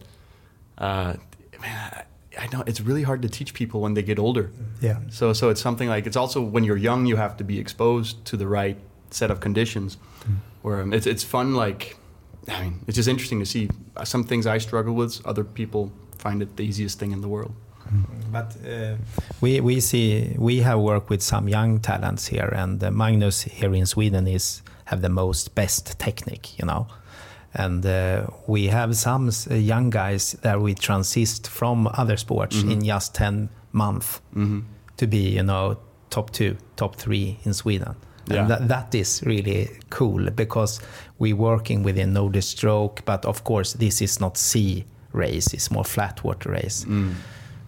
uh, man, I, I know it's really hard to teach people when they get older. Yeah. So, so it's something like it's also when you're young, you have to be exposed to the right set of conditions. Where um, it's it's fun. Like, I mean, it's just interesting to see some things I struggle with. Other people find it the easiest thing in the world. But uh, we we see we have worked with some young talents here, and uh, Magnus here in Sweden is have the most best technique, you know. And uh, we have some uh, young guys that we transist from other sports in just ten months hmm to be, you know, top two, top three in Sweden. Yeah. And that, that is really cool because we're working within Nordic stroke, but of course this is not sea race; it's more flat water race. Mm.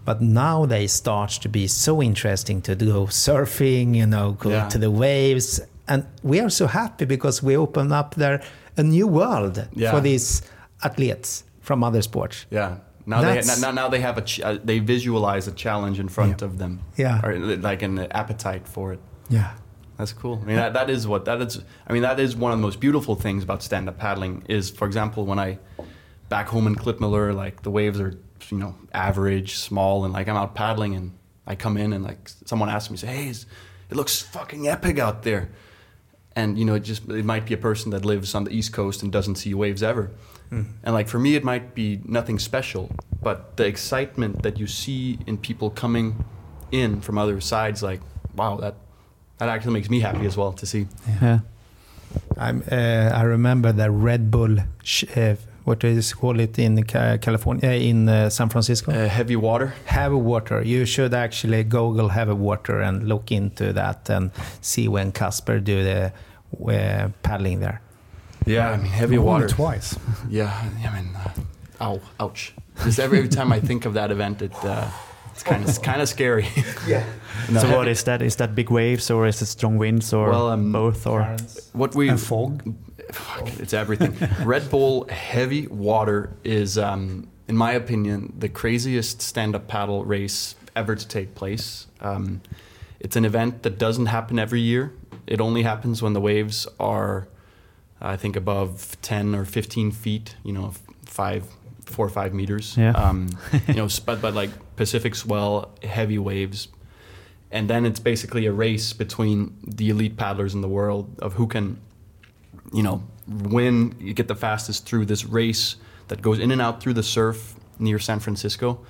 But now they start to be so interesting to go surfing, you know, go Yeah. to the waves. And we are so happy because we open up there a new world Yeah. for these athletes from other sports. Yeah. Now they now, now they have a ch- uh, they visualize a challenge in front of them. Yeah. Or like an appetite for it. Yeah. That's cool. I mean, that, that is what that is. I mean, that is one of the most beautiful things about stand-up paddling. Is, for example, when I back home in Klitmøller, like the waves are, you know, average, small, and like I'm out paddling, and I come in, and like someone asks me, say, "Hey, is- it looks fucking epic out there," and you know, it just it might be a person that lives on the East Coast and doesn't see waves ever, and like for me, it might be nothing special, but the excitement that you see in people coming in from other sides, like, wow, that that actually makes me happy as well to see. Yeah. I'm, uh, I remember the Red Bull, sh- uh, what do you call it in California, uh, in uh, San Francisco? Uh, heavy water. Heavy water. You should actually Google heavy water and look into that and see when Casper do the uh, paddling there. Yeah, I mean heavy Only water. twice. Yeah, I mean, uh, ow, ouch. Just every, every time I think of that event, it uh, it's kind of kind of scary. Yeah. No, so what is that? Is that big waves or is it strong winds or Well, um, both or? What we And fog. Fuck, it's everything. Red Bull heavy water is, um, in my opinion, the craziest stand-up paddle race ever to take place. Um, it's an event that doesn't happen every year. It only happens when the waves are, I think, above ten or fifteen feet. You know, five, four or five meters. Yeah. Um, you know, but but like Pacific swell, heavy waves, and then it's basically a race between the elite paddlers in the world of who can you know, win, you get the fastest through this race that goes in and out through the surf near San Francisco,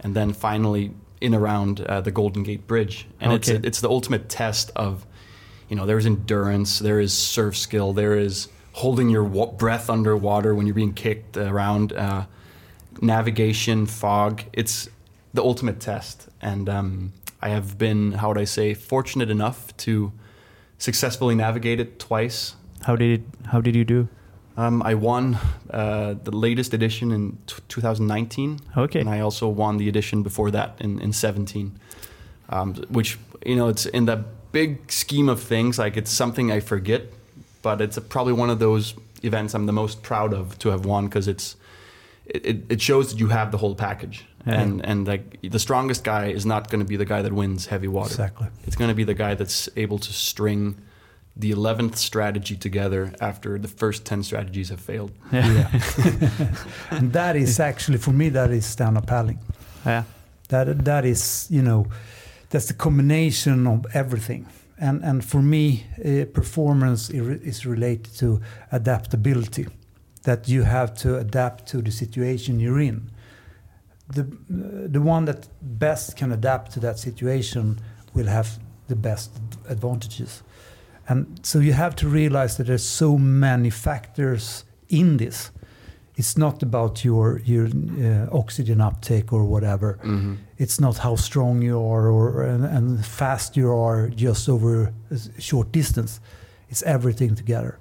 and then finally in around uh, the Golden Gate Bridge. And Okay. it's it's the ultimate test of, you know, there's endurance, there is surf skill, there is holding your wa- breath underwater when you're being kicked around, uh, navigation, fog. It's the ultimate test, and um, I have been, how would I say, fortunate enough to successfully navigate it twice How did how did you do? um, I won uh, the latest edition in t- 2019. Okay. And I also won the edition before that in, in 17. Um, which, you know, it's in the big scheme of things, like it's something I forget, but it's probably one of those events I'm the most proud of to have won because it's. It, it- shows that you have the whole package, Yeah. and and like the strongest guy is not going to be the guy that wins heavy water. Exactly. It's going to be the guy that's able to string the 11th strategy together after the first 10 strategies have failed. Yeah. and that is actually, for me, that is stand-up paddling. Yeah. That that is, you know, that's the combination of everything. And and for me, uh, performance is related to adaptability. That you have to adapt to the situation you're in. The the one that best can adapt to that situation will have the best advantages. And so you have to realize that there's so many factors in this. It's not about your your uh, oxygen uptake or whatever. It's not how strong you are or and, and fast you are just over a short distance. It's everything together,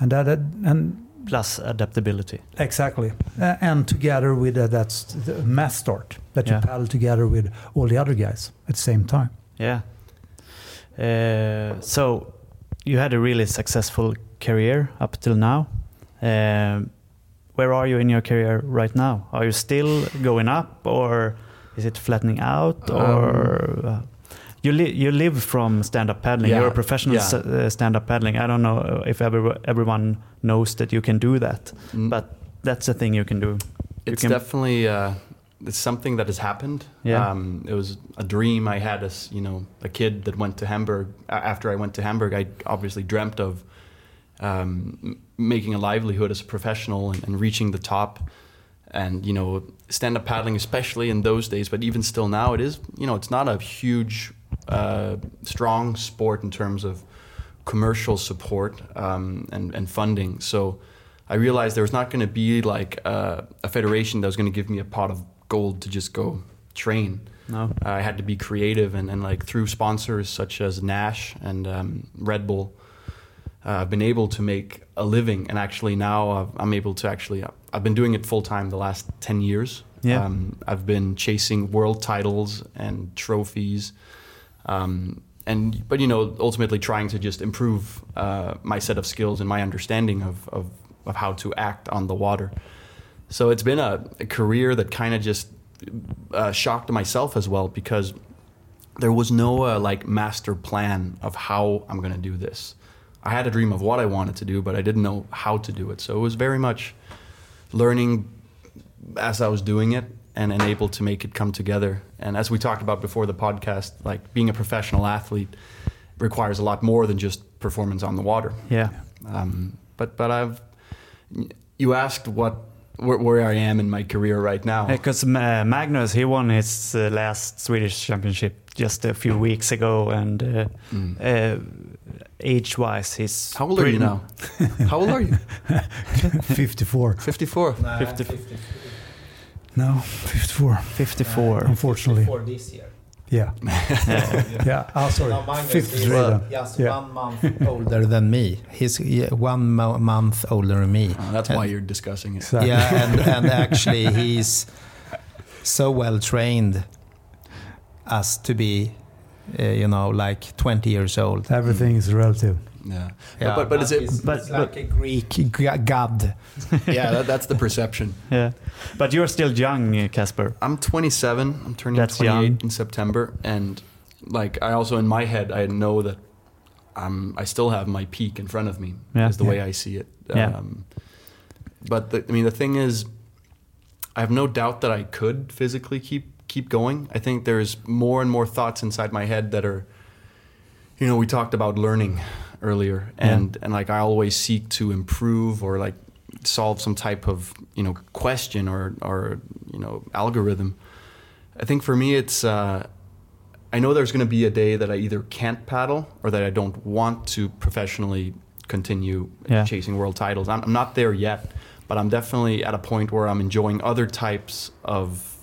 and that and Plus adaptability. exactly, uh, and together with uh, that's the mass start that Yeah. you paddle together with all the other guys at the same time. Yeah. Uh, so you had a really successful career up till now. Um, where are you in your career right now? Are you still going up, or is it flattening out, or uh, you li- you live from stand up paddling. Yeah, You're a professional yeah. uh, stand up paddling. I don't know if every, everyone knows that you can do that, Mm. but that's a thing you can do. You it's can- definitely uh, it's something that has happened. Yeah. Um, it was a dream I had as you know a kid that went to Hamburg. After I went to Hamburg, I obviously dreamt of um, making a livelihood as a professional and, and reaching the top. And you know, stand-up paddling, especially in those days, but even still now, it is you know it's not a huge, uh, strong sport in terms of commercial support um, and and funding. So I realized there was not going to be like a federation that was going to give me a pot of gold to just go train. No. I had to be creative and, and like through sponsors such as Naish and um, Red Bull, uh, I've been able to make a living. And actually now I've, I'm able to actually, I've been doing it full time the last 10 years. Yeah. Um, I've been chasing world titles and trophies. Um, and, but you know, ultimately trying to just improve uh, my set of skills and my understanding of, of, of how to act on the water. So it's been a, a career that kind of just uh, shocked myself as well because there was no uh, like master plan of how I'm going to do this. I had a dream of what I wanted to do, but I didn't know how to do it. So it was very much learning as I was doing it and, and able to make it come together. And as we talked about before the podcast, like being a professional athlete requires a lot more than just performance on the water. Yeah. Um, but but I've you asked what where, where I am in my career right now. Because uh, Magnus, he won his uh, last Swedish championship just a few weeks ago, and uh, Mm. uh, age-wise, he's How old are you now? How old are you? 54. 54. Fifty- No, 54. 54. Unfortunately. this year. Yeah. Yeah. Oh, sorry. 53 then. just Yeah. one month older than me. He's one mo- month older than me. Oh, that's why you're discussing it. Exactly. Yeah, and, and actually he's so well trained as to be, uh, you know, like 20 years old. Everything is relative. Yeah. Yeah, but, but is it? he's- but- he's like a Greek g- god. yeah, that, that's the perception. Yeah, but you're still young, uh, Casper. I'm 27. I'm turning That's 28 young. in September, and like I also in my head I know that I'm I still have my peak in front of me. Yeah. Is the Yeah. way I see it. Yeah. Um, but the, I mean the thing is, I have no doubt that I could physically keep keep going. I think there's more and more thoughts inside my head that are, you know, we talked about learning earlier, Yeah. and and like I always seek to improve or like solve some type of you know question or or you know algorithm. I think for me it's. Uh, I know there's going to be a day that I either can't paddle or that I don't want to professionally continue Yeah. chasing world titles. I'm, I'm not there yet, but I'm definitely at a point where I'm enjoying other types of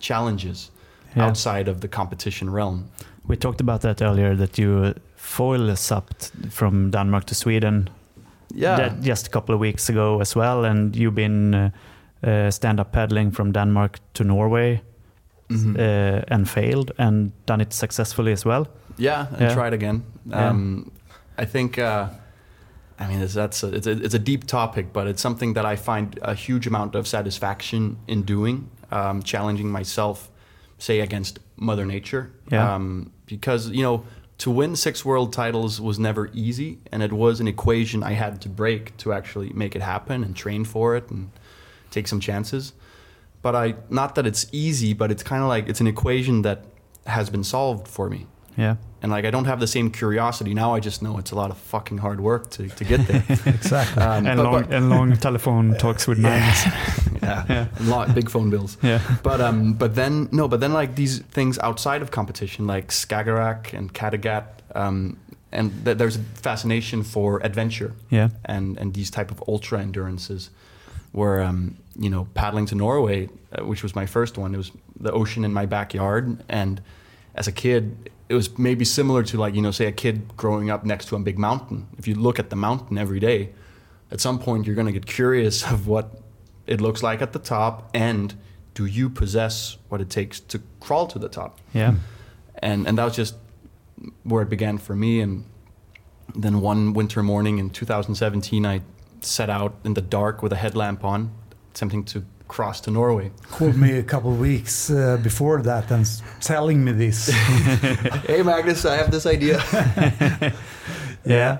challenges Yeah. outside of the competition realm. We talked about that earlier. That you foil supped from Denmark to Sweden Yeah, that just a couple of weeks ago as well, and you've been uh, uh, stand-up paddling from Denmark to Norway Mhm. uh, and failed, and done it successfully as well. yeah, and Yeah. it again. Yeah. Um, I think. Uh, I mean, it's, that's a, it's a it's a deep topic, but it's something that I find a huge amount of satisfaction in doing, um, challenging myself, say against Mother Nature. Yeah. Um, because you know, to win six world titles was never easy, and it was an equation I had to break to actually make it happen and train for it and take some chances. But I not that it's easy, but it's kind of like it's an equation that has been solved for me Yeah, and like I don't have the same curiosity now. I just know it's a lot of fucking hard work to, to get there. Exactly. Um, and but- long but- and long telephone talks with Magnus. yeah, Yeah. and lot big phone bills. Yeah, But um, but then no, but then like these things outside of competition, like Skagerrak and Kattegat, um, and th- there's a fascination for adventure yeah, and and these type of ultra endurances, where um, you know paddling to Norway, uh, which was my first one. It was the ocean in my backyard, and as a kid, it was maybe similar to like you know say a kid growing up next to a big mountain. If you look at the mountain every day, at some point you're going to get curious of what it looks like at the top, and do you possess what it takes to crawl to the top? yeah, and and that was just where it began for me and then one winter morning in 2017 i set out in the dark with a headlamp on attempting to cross to Norway. Called me a couple of weeks uh, before that and s- telling me this. hey Magnus, I have this idea. Yeah.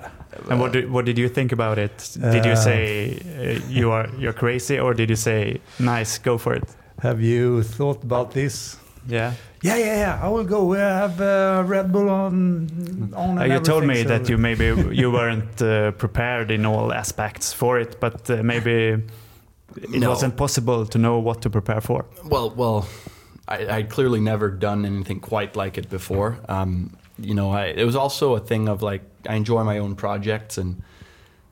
And what did, what did you think about it? Did you Uh, say uh, you are you're crazy, or did you say nice, go for it? Have you thought about this? Yeah. Yeah, yeah, yeah. I will go. We have uh, Red Bull on. on Uh, you told me everything, that you maybe you weren't uh, prepared in all aspects for it, but uh, maybe it No. wasn't possible to know what to prepare for. Well, well, I, I'd clearly never done anything quite like it before. Um, you know, I, it was also a thing of like I enjoy my own projects, and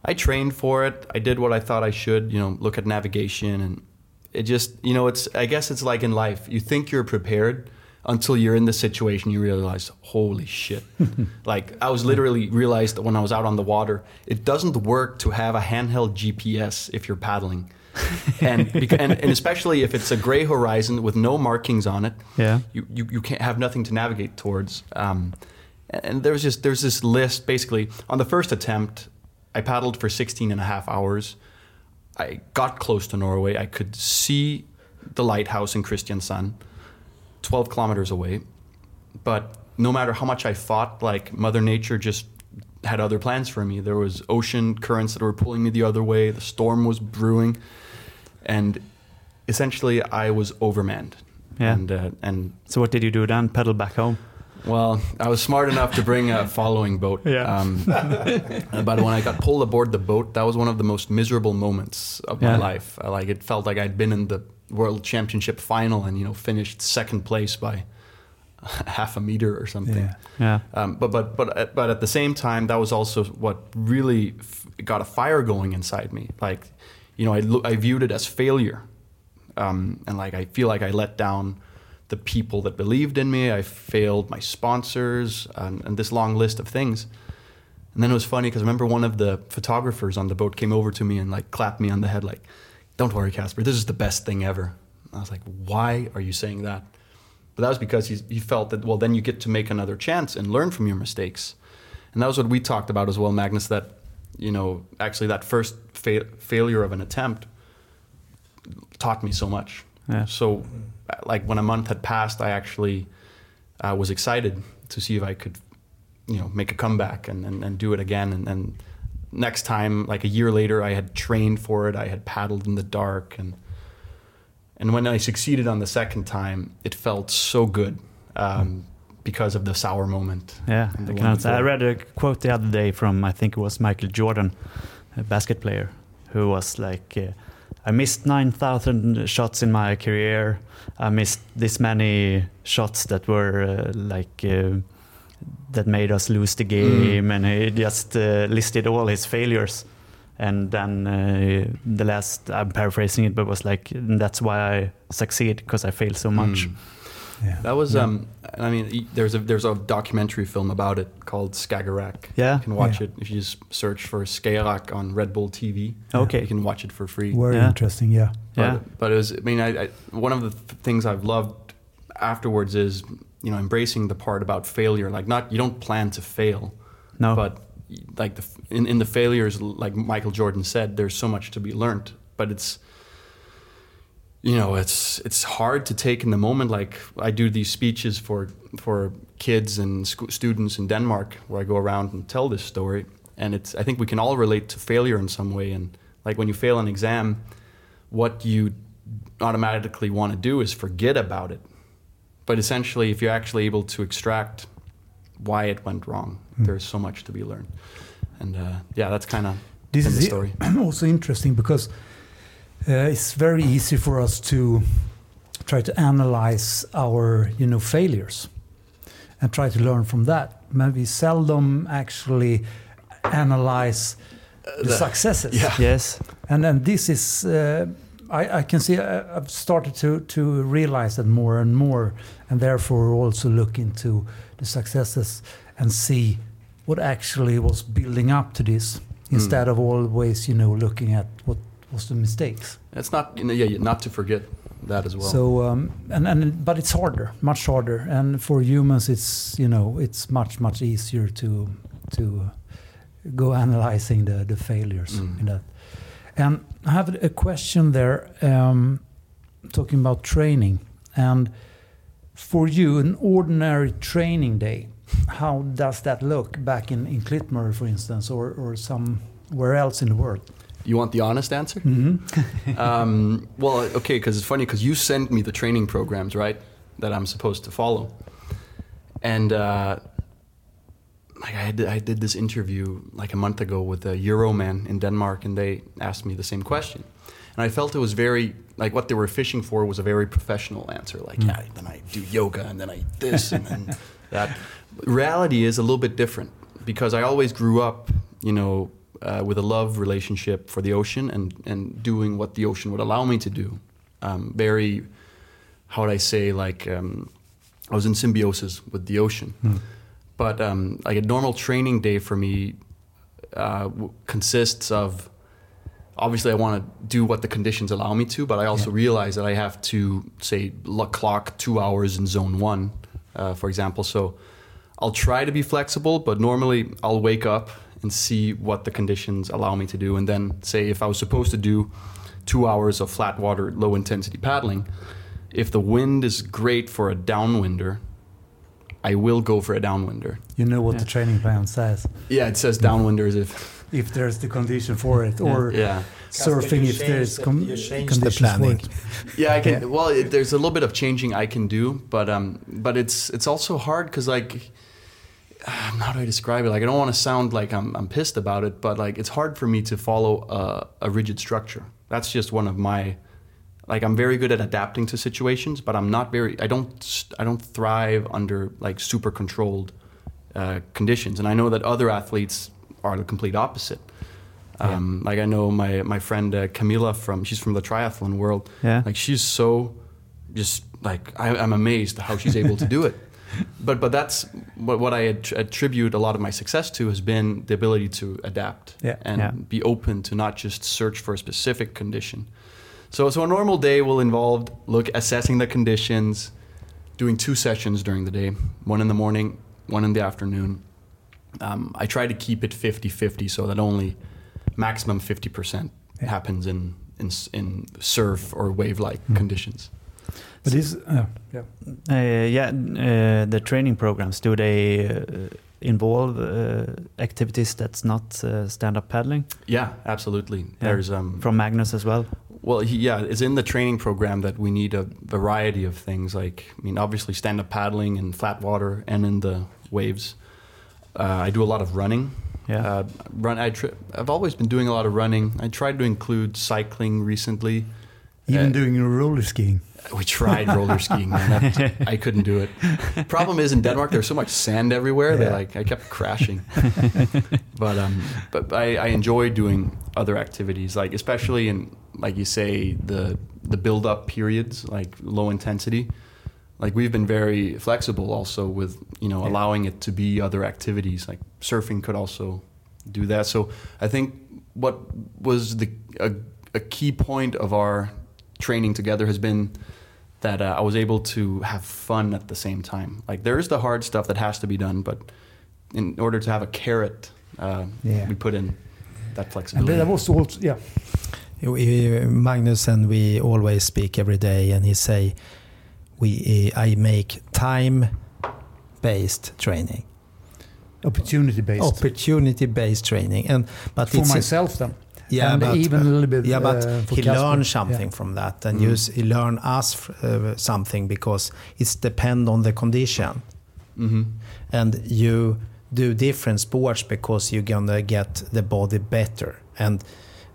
I trained for it. I did what I thought I should. You know, look at navigation, and it just, you know, it's. I guess it's like in life. You think you're prepared until you're in the situation. You realize, holy shit! like I was literally realized that when I was out on the water, it doesn't work to have a handheld GPS if you're paddling and, and and especially if it's a gray horizon with no markings on it, Yeah. you, you, you can't have nothing to navigate towards. Um, and there's just there's this list basically on the first attempt, I paddled for 16 and a half hours. I got close to Norway. I could see the lighthouse in Kristiansand, 12 kilometers away. But no matter how much I fought, like Mother Nature just had other plans for me. There was ocean currents that were pulling me the other way. The storm was brewing, and essentially I was overmanned. Yeah. And uh, and So what did you do then? Pedal back home? well, I was smart enough to bring a following boat. Yeah. Um, but when I got pulled aboard the boat, that was one of the most miserable moments of Yeah. my life. Like it felt like I'd been in the world championship final and you know finished second place by half a meter or something. Yeah. Yeah. Um, but but but at- but at the same time, that was also what really f- got a fire going inside me. Like, you know, I lo- I viewed it as failure, um, and like I feel like I let down the people that believed in me. I failed my sponsors, and, and this long list of things. And then it was funny because I remember one of the photographers on the boat came over to me and like clapped me on the head, like, "Don't worry, Casper, this is the best thing ever." I was like, "Why are you saying that?" But that was because he, he felt that, well, then you get to make another chance and learn from your mistakes. And that was what we talked about as well, Magnus, that, you know, actually that first fa- failure of an attempt taught me so much. Yeah. So, like, when a month had passed, I actually uh, was excited to see if I could, you know, make a comeback and, and, and do it again. And, and next time, like a year later, I had trained for it. I had paddled in the dark and and when I succeeded on the second time, it felt so good um, because of the sour moment. Yeah, I can understand. I read a quote the other day from I think it was Michael Jordan, a basket player, who was like, uh, "I missed nine thousand shots in my career. I missed this many shots that were uh, like uh, that made us lose the game," and he just uh, listed all his failures. And then uh, the last, I'm paraphrasing it, but was like, "That's why I succeed because I failed so much." Mm. Yeah. That was, Yeah. um, I mean, there's a there's a documentary film about it called Skagerrak. Yeah. You can watch Yeah. it if you just search for Skagerrak on Red Bull TV. Okay. You can watch it for free. Very Yeah. interesting. Yeah. But, Yeah. but it was. I mean, I, I one of the th- things I've loved afterwards is you know embracing the part about failure. Like not you don't plan to fail, No. but like the in in the failures, like Michael Jordan said, there's so much to be learned. But it's you know it's it's hard to take in the moment. Like I do these speeches for for kids and sc- students in Denmark, where I go around and tell this story. And it's I think we can all relate to failure in some way. And like when you fail an exam, what you automatically want to do is forget about it. But essentially, if you're actually able to extract why it went wrong, there's so much to be learned. And uh, yeah, that's kind of This is the story. also interesting because Uh, it's very easy for us to try to analyze our you know failures and try to learn from that. Maybe seldom actually analyze the, the- successes. yeah. yes. And then this is, uh, I, I can see, I, I've started to, to realize that more and more, and therefore also look into the successes and see what actually was building up to this, hmm. instead of always, you know, looking at what was the mistakes. It's not, yeah, not to forget that as well. So, um, and, and but it's harder, much harder, and for humans, it's you know, it's much much easier to to go analyzing the the failures Mm. in that. And I have a question there. Um, talking about training, and for you, an ordinary training day, how does that look back in in Klitmøller, for instance, or or somewhere else in the world? You want the honest answer? hmm um, well, okay, because it's funny because you sent me the training programs, right, that I'm supposed to follow, and uh, like I did, I did this interview like a month ago with a Euroman in Denmark, and they asked me the same question, and I felt it was very like what they were fishing for was a very professional answer, like yeah, then I do yoga and then I eat this and then that. Reality is a little bit different because I always grew up, you know, uh, with a love relationship for the ocean and and doing what the ocean would allow me to do. Um, very, how would I say, like um, I was in symbiosis with the ocean. But um, like a normal training day for me uh, w- consists of obviously I want to do what the conditions allow me to, but I also realize that I have to say lo- clock two hours in zone one, uh, for example. So I'll try to be flexible, but normally I'll wake up and see what the conditions allow me to do, and then say if I was supposed to do two hours of flat water, low intensity paddling, if the wind is great for a downwinder, I will go for a downwinder. You know what the training plan says. Yeah, it says downwinder as if If there's the condition for it, or yeah. surfing if there's com- the conditions planning. for it. Yeah, I can. Yeah. Well, it, there's a little bit of changing I can do, but um, but it's it's also hard because like, how do I describe it? Like, I don't want to sound like I'm I'm pissed about it, but like, it's hard for me to follow a, a rigid structure. That's just one of my, like, I'm very good at adapting to situations, but I'm not very. I don't I don't thrive under like super controlled uh, conditions, and I know that other athletes are the complete opposite. Um, Like I know my my friend uh, Camila from she's from the triathlon world. Yeah. Like she's so just like I, I'm amazed how she's able to do it. But but that's what what I attribute a lot of my success to has been the ability to adapt Yeah. and Yeah. be open to not just search for a specific condition. So so a normal day will involve look assessing the conditions, doing two sessions during the day, one in the morning, one in the afternoon. Um, I try to keep it 50-50 so that only maximum 50% Yeah. happens in, in in surf or wave-like Mm. conditions. But this, uh, yeah. Uh, yeah, uh, the training programs do they uh, involve uh, activities that's not uh, stand-up paddling Yeah, absolutely. There's um, from Magnus as well? Well, he, yeah, it's in the training program that we need a variety of things. Like, I mean, obviously stand-up paddling in flat water and in the waves. Uh, I do a lot of running. Yeah. Uh, run. I tri- I've always been doing a lot of running. I tried to include cycling recently. Even Uh, doing roller skiing. We tried roller skiing. Man. That, I couldn't do it. Problem is in Denmark there's so much sand everywhere that like I kept crashing. but um, but I, I enjoy doing other activities, like especially in like you say the the build up periods, like low intensity. Like we've been very flexible also with you know Yeah. allowing it to be other activities. Like surfing could also do that. So I think what was the a, a key point of our training together has been that uh, I was able to have fun at the same time. Like there is the hard stuff that has to be done, but in order to have a carrot, uh, Yeah. we put in that And flexibility. that was also, yeah. Magnus and we always speak every day, and he say, "We I make time-based training, Opportunity based. opportunity-based training." And but for it's myself then. Yeah, and but, even a little bit. yeah, but uh, he Casper. learned something Yeah. from that, and Mm. you he learn us uh, something because it's depend on the condition, hmm and you do different sports because you're gonna get the body better and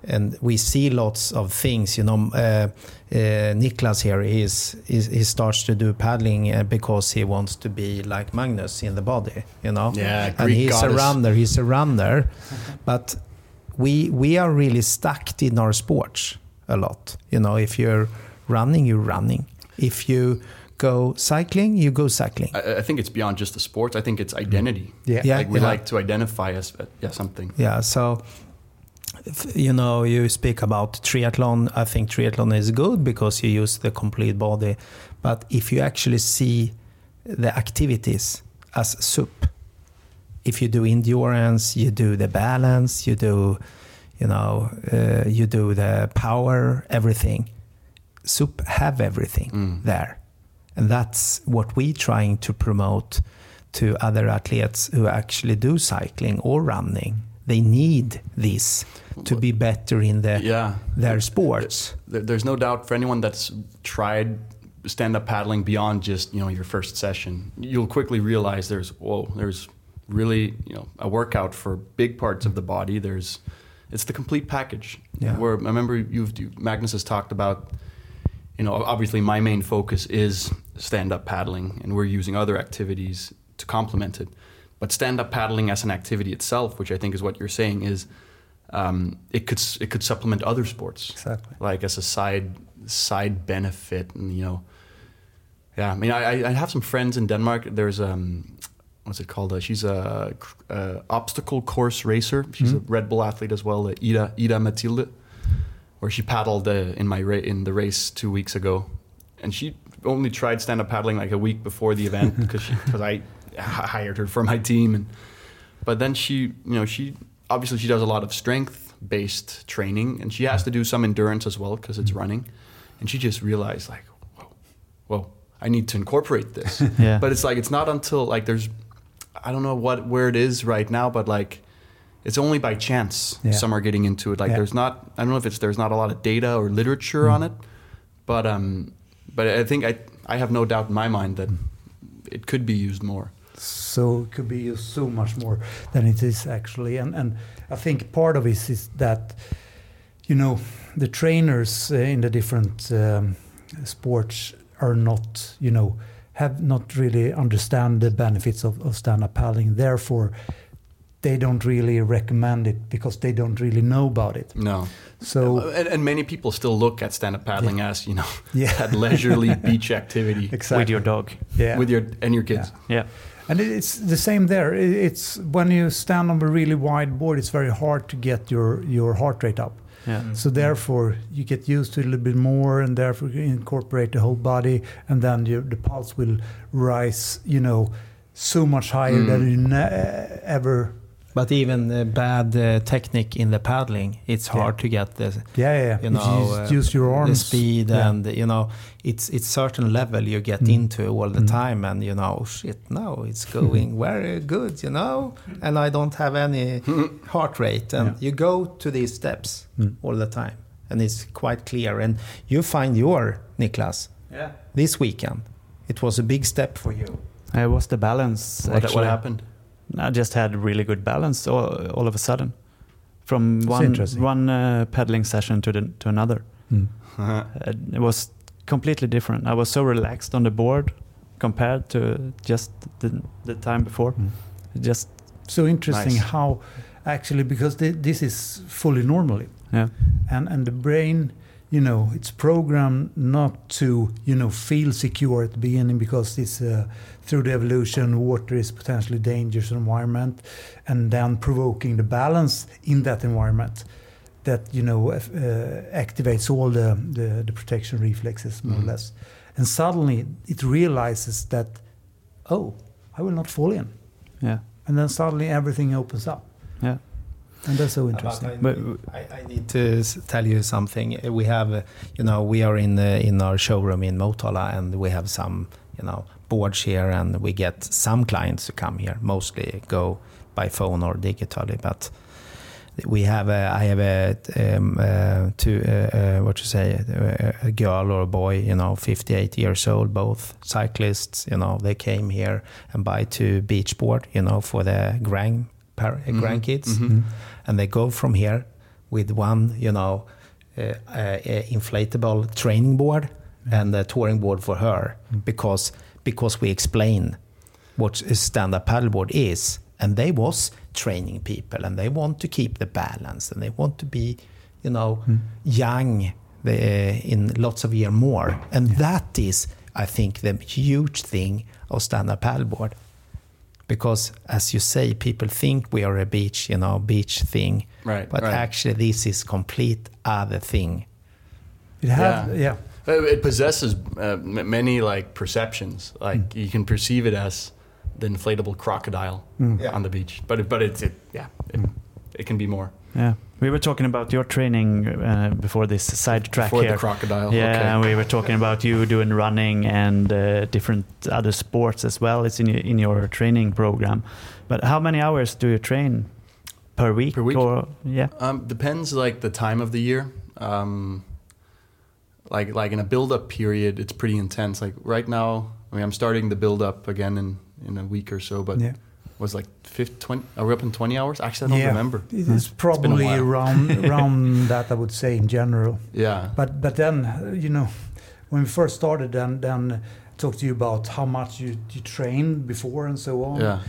and we see lots of things you know uh, uh, Niklas here is, is he starts to do paddling uh, because he wants to be like Magnus in the body you know Yeah, Greek and he's goddess. a runner he's a runner but we we are really stuck in our sports a lot you know if you're running you're running if you go cycling you go cycling I, I think it's beyond just the sports. I think it's identity. Yeah. Yeah. Like we like to identify as uh, yeah something. Yeah, so if- you know, you speak about triathlon. I think triathlon is good because you use the complete body. But if you actually see the activities as SUP, if you do endurance, you do the balance, you do, you know, uh, you do the power, everything. SUP have everything Mm. there, and that's what we're trying to promote to other athletes who actually do cycling or running. They need this to be better in the, Yeah. their sports. There's no doubt for anyone that's tried stand-up paddling beyond just you know your first session, you'll quickly realize there's whoa, there's really you know a workout for big parts of the body. There's it's the complete package. Yeah. Where I remember you've you, Magnus has talked about. You know, obviously my main focus is stand-up paddling, and we're using other activities to complement it. But stand-up paddling as an activity itself, which I think is what you're saying, is um, it could it could supplement other sports Exactly. like as a side side benefit and you know yeah i mean i I- i have some friends in denmark there's um what's it called? Uh, she's a uh, obstacle course racer. She's a red bull athlete as well uh, ida ida mathilde where she paddled uh, in my ra- in the race two weeks ago. And she only tried stand-up paddling like a week before the event because because i hired her for my team. And but then she you know she obviously she does a lot of strength based training and she has to do some endurance as well because it's running. And she just realized like whoa whoa i need to incorporate this. Yeah. but it's like it's not until like there's i don't know what where it is right now but like it's only by chance Yeah. some are getting into it like Yeah. there's not i don't know if it's there's not a lot of data or literature on it but um but i think i i have no doubt in my mind that it could be used more so it could be used so much more than it is actually and and i think part of it is that you know the trainers uh, in the different um, sports are not you know have not really understand the benefits of, of stand-up paddling therefore they don't really recommend it because they don't really know about it no so and, and many people still look at stand-up paddling as you know Yeah. that leisurely beach activity exactly with your dog. yeah with your and your kids Yeah. And it's the same there. It's when you stand on a really wide board, it's very hard to get your, your heart rate up. Yeah. So therefore, you get used to it a little bit more, and therefore you incorporate the whole body, and then your, the pulse will rise. You know, so much higher Mm. than you ne- ever. But even uh, bad uh, technique in the paddling, it's Yeah. hard to get the Yeah, yeah. you know you uh, use your the arms. speed Yeah. and you know it's it's certain level you get Mm. into all the Mm. time and you know shit no it's going very good you know and I don't have any heart rate and Yeah. you go to these steps Mm. all the time and it's quite clear and you find your Niklas Yeah. this weekend it was a big step for you It was the balance. what, actually. what happened I just had really good balance all, all of a sudden, from It's one one uh, pedaling session to the, to another. Mm. It was completely different. I was so relaxed on the board compared to just the, the time before. Mm. Just So interesting Nice. how, actually, because thi- this is fully normally. yeah, and and the brain you know it's programmed not to you know feel secure at the beginning because it's uh, through the evolution water is potentially dangerous environment and then provoking the balance in that environment that you know uh, activates all the, the the protection reflexes more Mhm. or less and suddenly it realizes that oh i will not fall in yeah, and then suddenly everything opens up. And that's so interesting But- I, I need to tell you something. We have, uh, you know, we are in uh, in our showroom in Motala, and we have some, you know, boards here, and we get some clients to come here. Mostly go by phone or digitally, but we have. A, I have a um, uh, two, uh, uh, what you say, a, a girl or a boy, you know, 58 years old, both cyclists. You know, they came here and buy two beach board, you know, for the grand Mhm. grandkids Mhm. And they go from here with one, you know, uh, uh, inflatable training board and a touring board for her because because we explain what a stand-up paddleboard is, and they was training people and they want to keep the balance and they want to be, you know, young uh, in lots of year more, and that is, I think, the huge thing of stand-up paddleboard because as you say people think we are a beach you know beach thing Right, but right. actually this is complete other thing it have Yeah. yeah Uh, It possesses uh, many like perceptions. Like you can perceive it as the inflatable crocodile Mm. Yeah. on the beach, but it, but it's it, yeah, it, it can be more. Yeah, we were talking about your training uh, before this side track Before here. the crocodile. yeah, okay. and we were talking about you doing running and uh, different other sports as well. It's in your, in your training program. But how many hours do you train per week? Per week? Or yeah, Um, depends like the time of the year. Um, like like in a build up period, it's pretty intense. Like right now, I mean, I'm starting the build up again in in a week or so. But Yeah. Was like 50, 20, Are we up in 20 hours? Actually, I don't Yeah. remember. It is probably while. around around that I would say in general. Yeah. But but then you know, when we first started, then then talked to you about how much you, you trained before and so on. Yeah.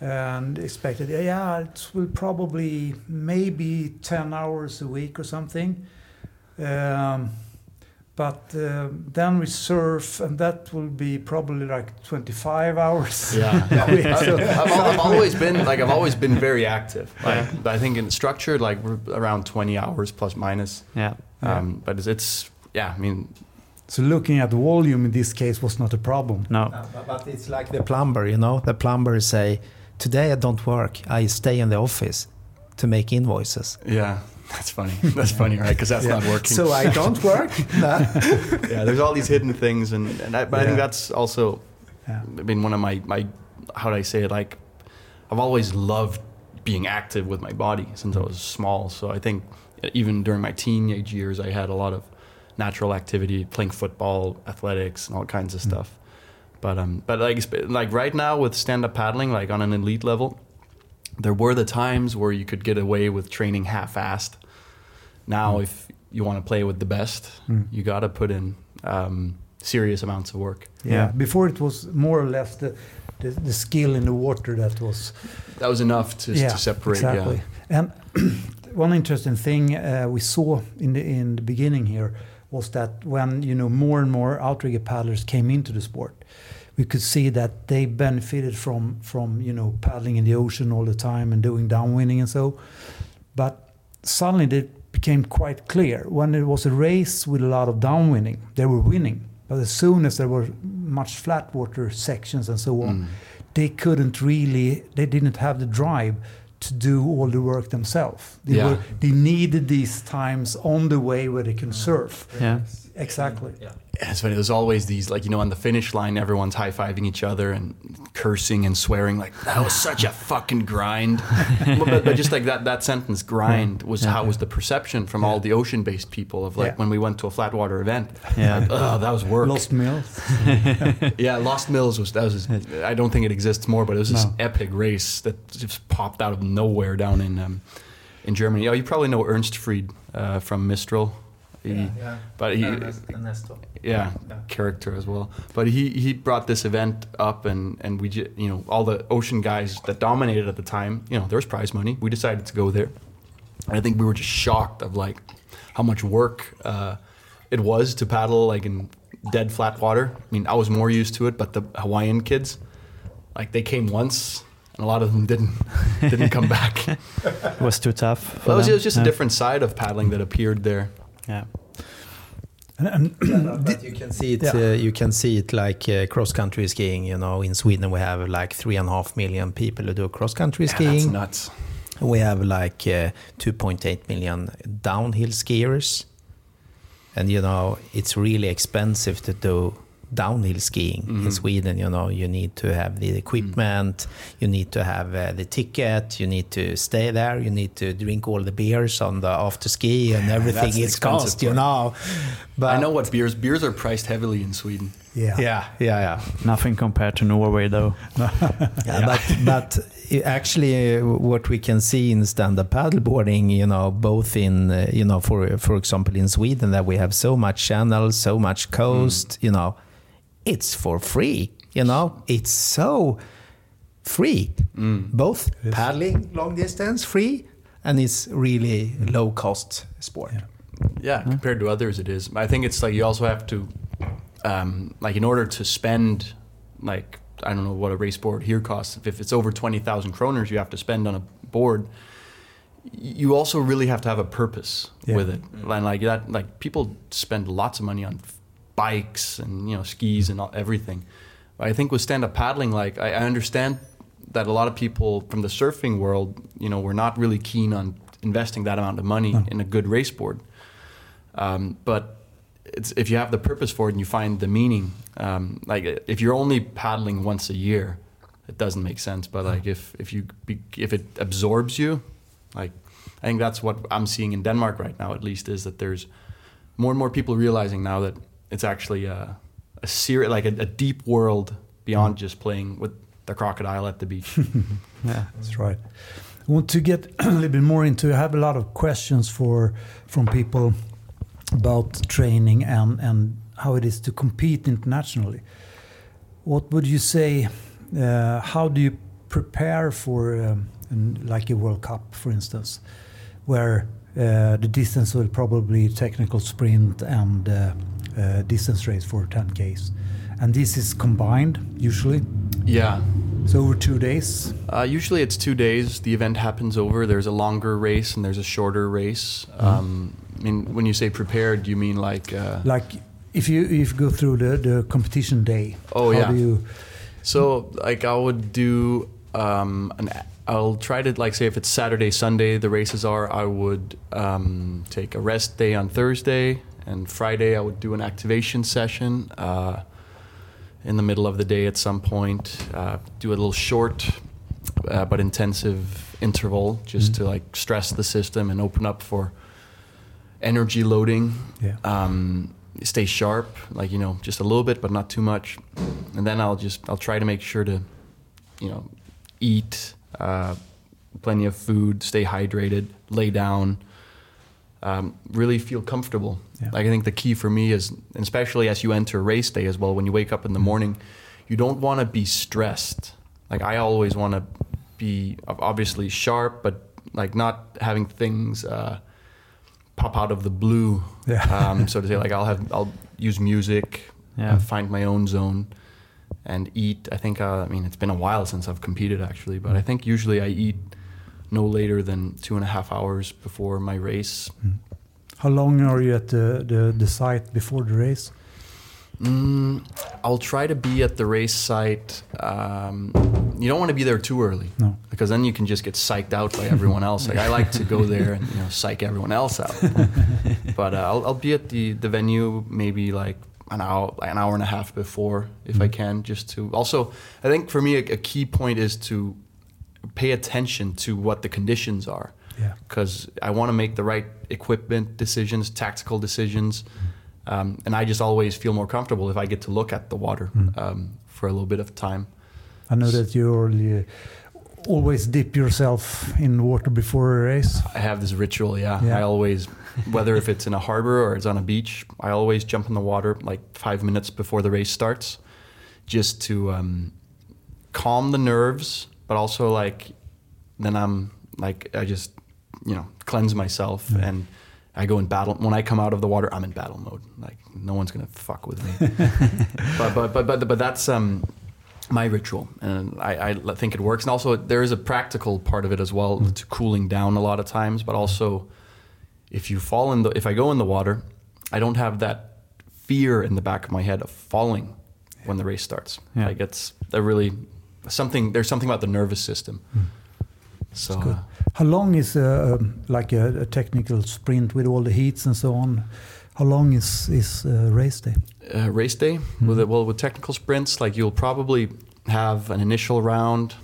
And expected, yeah, yeah, it will probably maybe ten hours a week or something. Um, but uh, then we surf, and that will be probably like 25 hours. Yeah. Yeah. I've, I've always been like I've always been very active. Like I think in structured like we're around 20 hours plus minus. yeah, Um, but it's, it's yeah. I mean So looking at the volume in this case was not a problem. no, but, but it's like the plumber, you know. The plumber say, "Today I don't work. I stay in the office to make invoices." yeah. That's funny. That's funny, right? Because that's not working. So I don't work. No. yeah, there's all these hidden things, and, and I, but I think that's also, Yeah. I mean, one of my my, how do I say it? Like, I've always loved being active with my body since I was small. So I think even during my teenage years, I had a lot of natural activity, playing football, athletics, and all kinds of stuff. But um, but like like right now with stand up paddling, like on an elite level, there were the times where you could get away with training half-assed. Now, if you want to play with the best, Mm. you got to put in um, serious amounts of work. Yeah. Yeah. Before it was more or less the, the, the skill in the water that was That was enough to, to separate. exactly. Yeah. And one interesting thing uh, we saw in the in the beginning here was that when you know more and more outrigger paddlers came into the sport, we could see that they benefited from from you know paddling in the ocean all the time and doing downwinding and so. But suddenly it became quite clear when it was a race with a lot of downwinding, they were winning. But as soon as there were much flat water sections and so on, Mm. they couldn't really they didn't have the drive to do all the work themselves they Yeah. were they needed these times on the way where they can surf yeah, exactly Yeah, it's funny. There's always these, like, you know, on the finish line, everyone's high fiving each other and cursing and swearing, like, that was such a fucking grind. but, but just like that, that sentence, grind, was how was the perception from all the ocean based people of like Yeah. when we went to a flat water event. Yeah. Like, oh, that was work. lost mills Yeah, Lost Mills was that was. I don't think it exists more, but it was this No. epic race that just popped out of nowhere down in um, in Germany. Oh, you probably know Ernst Fried uh, from Mistral. He, But he, yeah, character as well. But he he brought this event up, and and we ju- you know all the ocean guys that dominated at the time. You know there was prize money. We decided to go there, and I think we were just shocked of like how much work uh, it was to paddle like in dead flat water. I mean I was more used to it, but the Hawaiian kids, like they came once. And a lot of them didn't didn't come back. it was too tough. For Well, it was, them. it was just yeah. a different side of paddling that appeared there. Yeah, and, and but you can see it. Yeah. Uh, you can see it like uh, cross country skiing. You know, in Sweden we have like three and a half million people who do cross country Yeah, that's skiing. nuts. We have like uh, 2.8 million downhill skiers. And you know, it's really expensive to do downhill skiing in Mhm. Sweden. You know, you need to have the equipment, you need to have uh, the ticket, you need to stay there, you need to drink all the beers on the after ski, and everything that's the is expensive cost. You know, but I know what beers. Beers are priced heavily in Sweden. yeah Yeah, yeah, yeah. nothing compared to Norway though. Yeah, but but actually, uh, what we can see in stand-up paddleboarding, you know, both in uh, you know, for for example, in Sweden, that we have so much channel, so much coast, you know, it's for free. You know, it's so free. Both paddling long distance free, and it's really low cost sport. Yeah, compared to others, it is. I think it's like you also have to, um, like, in order to spend, like, I don't know what a race board here costs. If it's over twenty thousand kroners, you have to spend on a board. You also really have to have a purpose Yeah. with it, and like that, like people spend lots of money on bikes and you know skis and all, everything. But I think with stand-up paddling, like I, I understand that a lot of people from the surfing world, you know, were not really keen on investing that amount of money No. in a good race board. Um, but it's, if you have the purpose for it and you find the meaning, um, like if you're only paddling once a year, it doesn't make sense. But like if if you be, if it absorbs you, like I think that's what I'm seeing in Denmark right now. At least is that there's more and more people realizing now that it's actually a, a like a, a deep world beyond just playing with the crocodile at the beach. Yeah. That's right. I want to get a little bit more into. I have a lot of questions for from people about training and and how it is to compete internationally. What would you say? Uh, how do you prepare for um, like a World Cup, for instance, where uh, the distance will probably technical sprint and uh, distance race for 10ks, and this is combined usually. yeah. So over two days. Uh, usually it's two days. The event happens over. There's a longer race and there's a shorter race. Um, I mean, when you say prepared, you mean like? Uh, like if you if you go through the, the competition day Oh, how yeah. do you So like I would do um an I'll try to like say if it's Saturday Sunday the races are I would um, take a rest day on Thursday and Friday I would do an activation session uh, in the middle of the day at some point uh, do a little short uh, but intensive interval just to like stress the system and open up for energy loading. Yeah. Um, stay sharp, like you know, just a little bit, but not too much. And then I'll just I'll try to make sure to, you know, eat uh, plenty of food, stay hydrated, lay down, um, really feel comfortable. Yeah. Like I think the key for me is, especially as you enter race day as well, when you wake up in the morning, you don't want to be stressed. Like I always want to be obviously sharp, but like not having things. Uh, pop out of the blue Yeah. um, so to say like i'll have i'll use music Yeah. find my own zone and eat i think uh, i mean it's been a while since i've competed actually but i think usually i eat no later than two and a half hours before my race how long are you at the, the, the site before the race mm, i'll try to be at the race site um, you don't want to be there too early no because then you can just get psyched out by everyone else. Like I like to go there and you know psych everyone else out. but uh, I'll, I'll be at the the venue maybe like an hour an hour and a half before if I can, just to also. I think for me a, a key point is to pay attention to what the conditions are yeah because I want to make the right equipment decisions, tactical decisions, um, and I just always feel more comfortable if I get to look at the water Mm. um, for a little bit of time. i know that you always dip yourself in water before a race I have this ritual, yeah. Yeah. I always, whether if it's in a harbor or it's on a beach, I always jump in the water like five minutes before the race starts, just to um, calm the nerves, but also like, then I'm like, I just, you know, cleanse myself Yeah. and I go in battle. When I come out of the water, I'm in battle mode. Like no one's gonna fuck with me. but, but but but but that's um my ritual, and I, I think it works. And also, there is a practical part of it as well to cooling down a lot of times. But also, if you fall in the, if I go in the water, I don't have that fear in the back of my head of falling when the race starts. Yeah. Like it's a really something. There's something about the nervous system. So good. uh, how long is uh, um, like a, a technical sprint with all the heats and so on how long is is uh, race day? Uh, race day with well with technical sprints like you'll probably have an initial round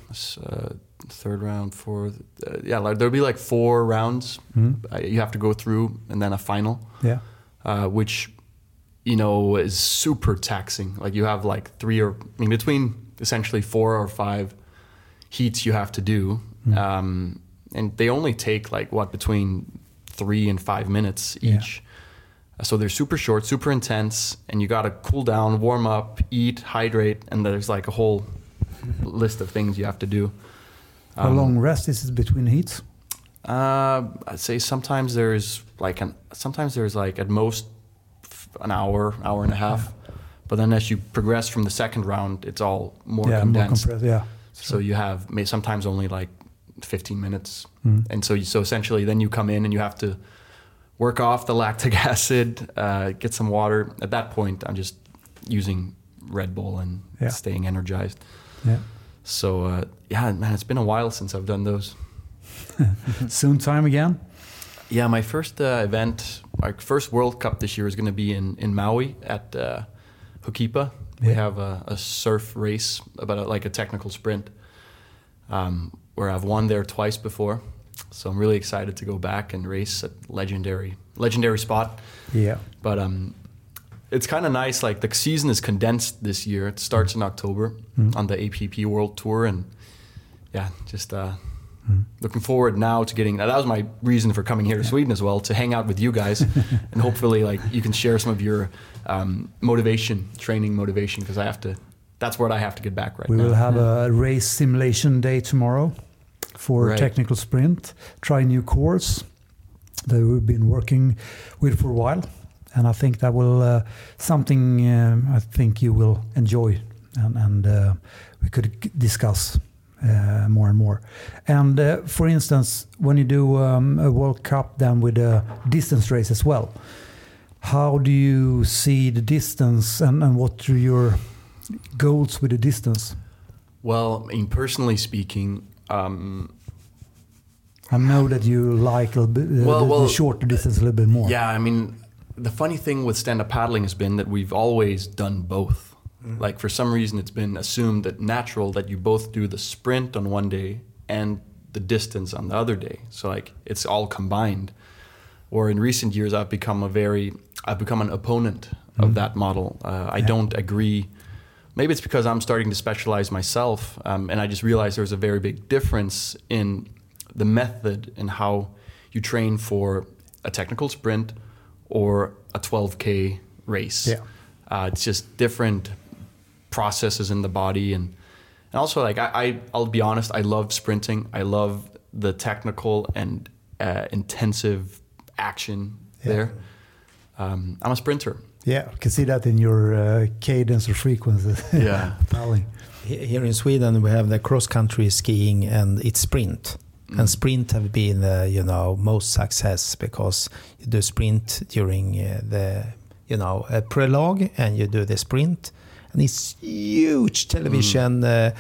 uh, third round fourth uh, yeah like there'll be like four rounds. Uh, you have to go through and then a final. Yeah. Uh, which you know is super taxing. Like you have like three or i mean between essentially four or five heats you have to do Mm. um, and they only take like what between three and five minutes Yeah. each so they're super short, super intense, and you got to cool down, warm up, eat, hydrate, and there's like a whole list of things you have to do. how Um, long rest is it between heats Uh, I'd say sometimes there's like an sometimes there's like at most an hour, hour and a half, but then as you progress from the second round, it's all more yeah condensed. more compressed yeah so you have may sometimes only like 15 minutes, Mm. and so you, so essentially then you come in and you have to work off the lactic acid, uh, get some water. At that point, I'm just using Red Bull and Yeah. staying energized. yeah So uh, yeah, man, it's been a while since I've done those. soon time again Yeah, my first uh, event, my first World Cup this year is going to be in, in Maui at Ho'okipa. We have a, a surf race, about a, like a technical sprint, um, where I've won there twice before. So I'm really excited to go back and race at legendary legendary spot. Yeah. But um, it's kind of nice. Like the season is condensed this year. It starts in October on the APP World Tour, and yeah, just uh, looking forward now to getting. That was my reason for coming here to Sweden as well to hang out with you guys, and hopefully, like you can share some of your um, motivation, training motivation, because I have to. That's what I have to get back right now. We now. will have a race simulation day tomorrow for Right. technical sprint. Try a new course that we've been working with for a while, and I think that will uh, something um, I think you will enjoy, and, and uh, we could g- discuss uh, more and more. And uh, for instance, when you do um, a World Cup, then with a distance race as well, how do you see the distance, and, and what are your goals with the distance? well, I mean, personally speaking, um, I know that you like a bit, uh, Well, the, well, the shorter distance a little bit more. Yeah, I mean, the funny thing with stand up paddling has been that we've always done both. Like, for some reason, it's been assumed that natural that you both do the sprint on one day and the distance on the other day. So, like, it's all combined. Or in recent years, I've become a very, I've become an opponent of that model. Uh, I don't agree. Maybe it's because I'm starting to specialize myself, um, and I just realized there's a very big difference in the method and how you train for a technical sprint or a 12k race. Yeah. Uh, it's just different processes in the body, and and also like I, I I'll be honest, I love sprinting. I love the technical and uh, intensive action Yeah. there. Um, I'm a sprinter. Yeah, I can see that in your uh, cadence or frequency. Yeah. Paddling. Here in Sweden, we have the cross country skiing and it's sprint. And sprint have been the you know most success because you do sprint during uh, the you know a prologue and you do the sprint and it's huge television uh,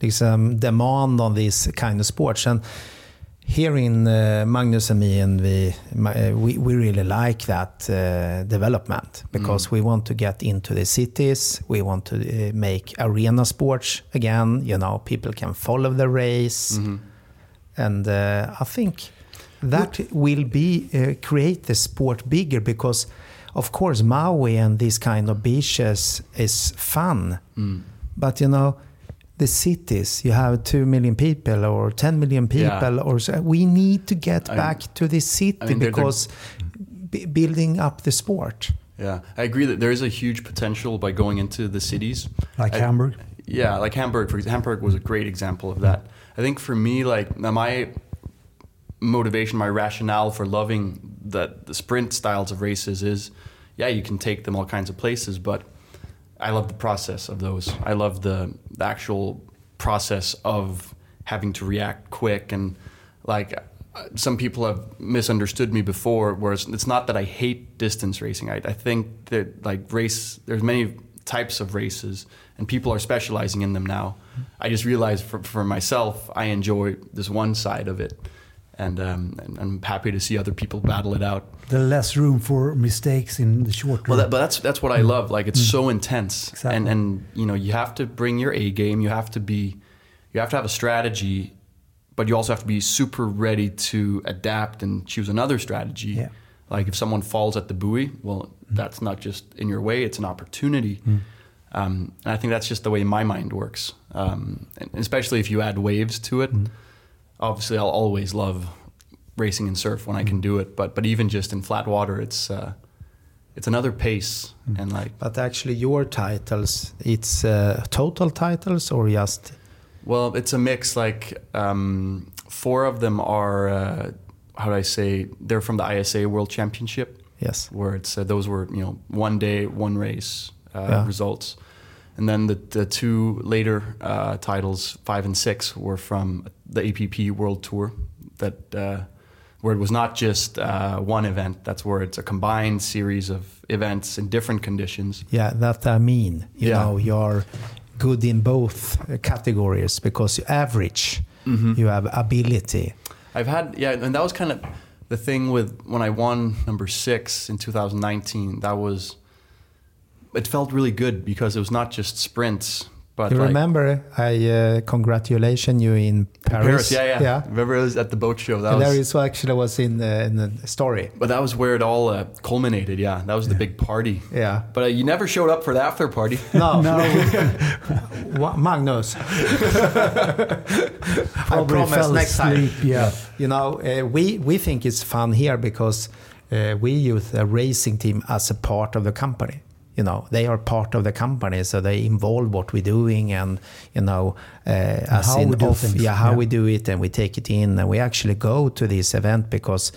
liksom demand on these kind of sports and here in uh, Magnus and me and we, uh, we we really like that uh, development because we want to get into the cities. We want to make arena sports again. You know, people can follow the race, and uh, I think that will be uh, create the sport bigger because, of course, Maui and these kind of beaches is fun, but you know. The cities, you have two million people or ten million Yeah. people, or so. We need to get I- back to the city I mean, they're- they're- because b- building up the sport. Yeah, I agree that there is a huge potential by going into the cities. Like I- Hamburg. Yeah, like Hamburg. For example, Hamburg was a great example of that. I think for me, like now my motivation, my rationale for loving the the sprint styles of races is, yeah, you can take them all kinds of places, but I love the process of those. I love the, the actual process of having to react quick and like some people have misunderstood me before whereas it's not that I hate distance racing. I, I think that like race there's many types of races and people are specializing in them now. I just realized for, for myself I enjoy this one side of it and, um, and I'm happy to see other people battle it out. The less room for mistakes in the short. Well, run. that, but that's that's what I love. Like it's so intense, Exactly. and and you know you have to bring your A game. You have to be, you have to have a strategy, but you also have to be super ready to adapt and choose another strategy. Yeah. Like if someone falls at the buoy, well, that's not just in your way; it's an opportunity. Um, and I think that's just the way my mind works. Um, especially if you add waves to it. Obviously, I'll always love racing and surf when I can do it. But but even just in flat water, it's uh, it's another pace and like But actually, your titles, it's uh, total titles or just well, it's a mix. Like um, four of them are uh, how do I say? They're from the ISA World Championship, yes, where it's uh, those were you know one day, one race uh, Yeah. results. And then the, the two later uh, titles, five and six, were from the APP World Tour. That uh, where it was not just uh, one event. That's where it's a combined series of events in different conditions. yeah, that I mean. You Yeah. know, you're good in both uh, categories because you average, Mm-hmm. you have ability. I've had yeah, and that was kind of the thing with when I won number six in 2019, that was it felt really good because it was not just sprints, but You like, remember I uh, congratulation you in Paris? Paris, yeah, yeah, yeah. Remember it was at the boat show. That And was, there is actually was in the, in the story. but that was where it all uh, culminated. Yeah, that was the big party. Yeah. But uh, you never showed up for the after party. No, No, Wa- Magnus. I promise fell next time. asleep. Yeah. You know, uh, we we think it's fun here because uh, we use a racing team as a part of the company. You know, they are part of the company, so they involve what we're doing, and you know, uh, as how in we do off, things, yeah, how yeah. we do it, and we take it in, and we actually go to this event because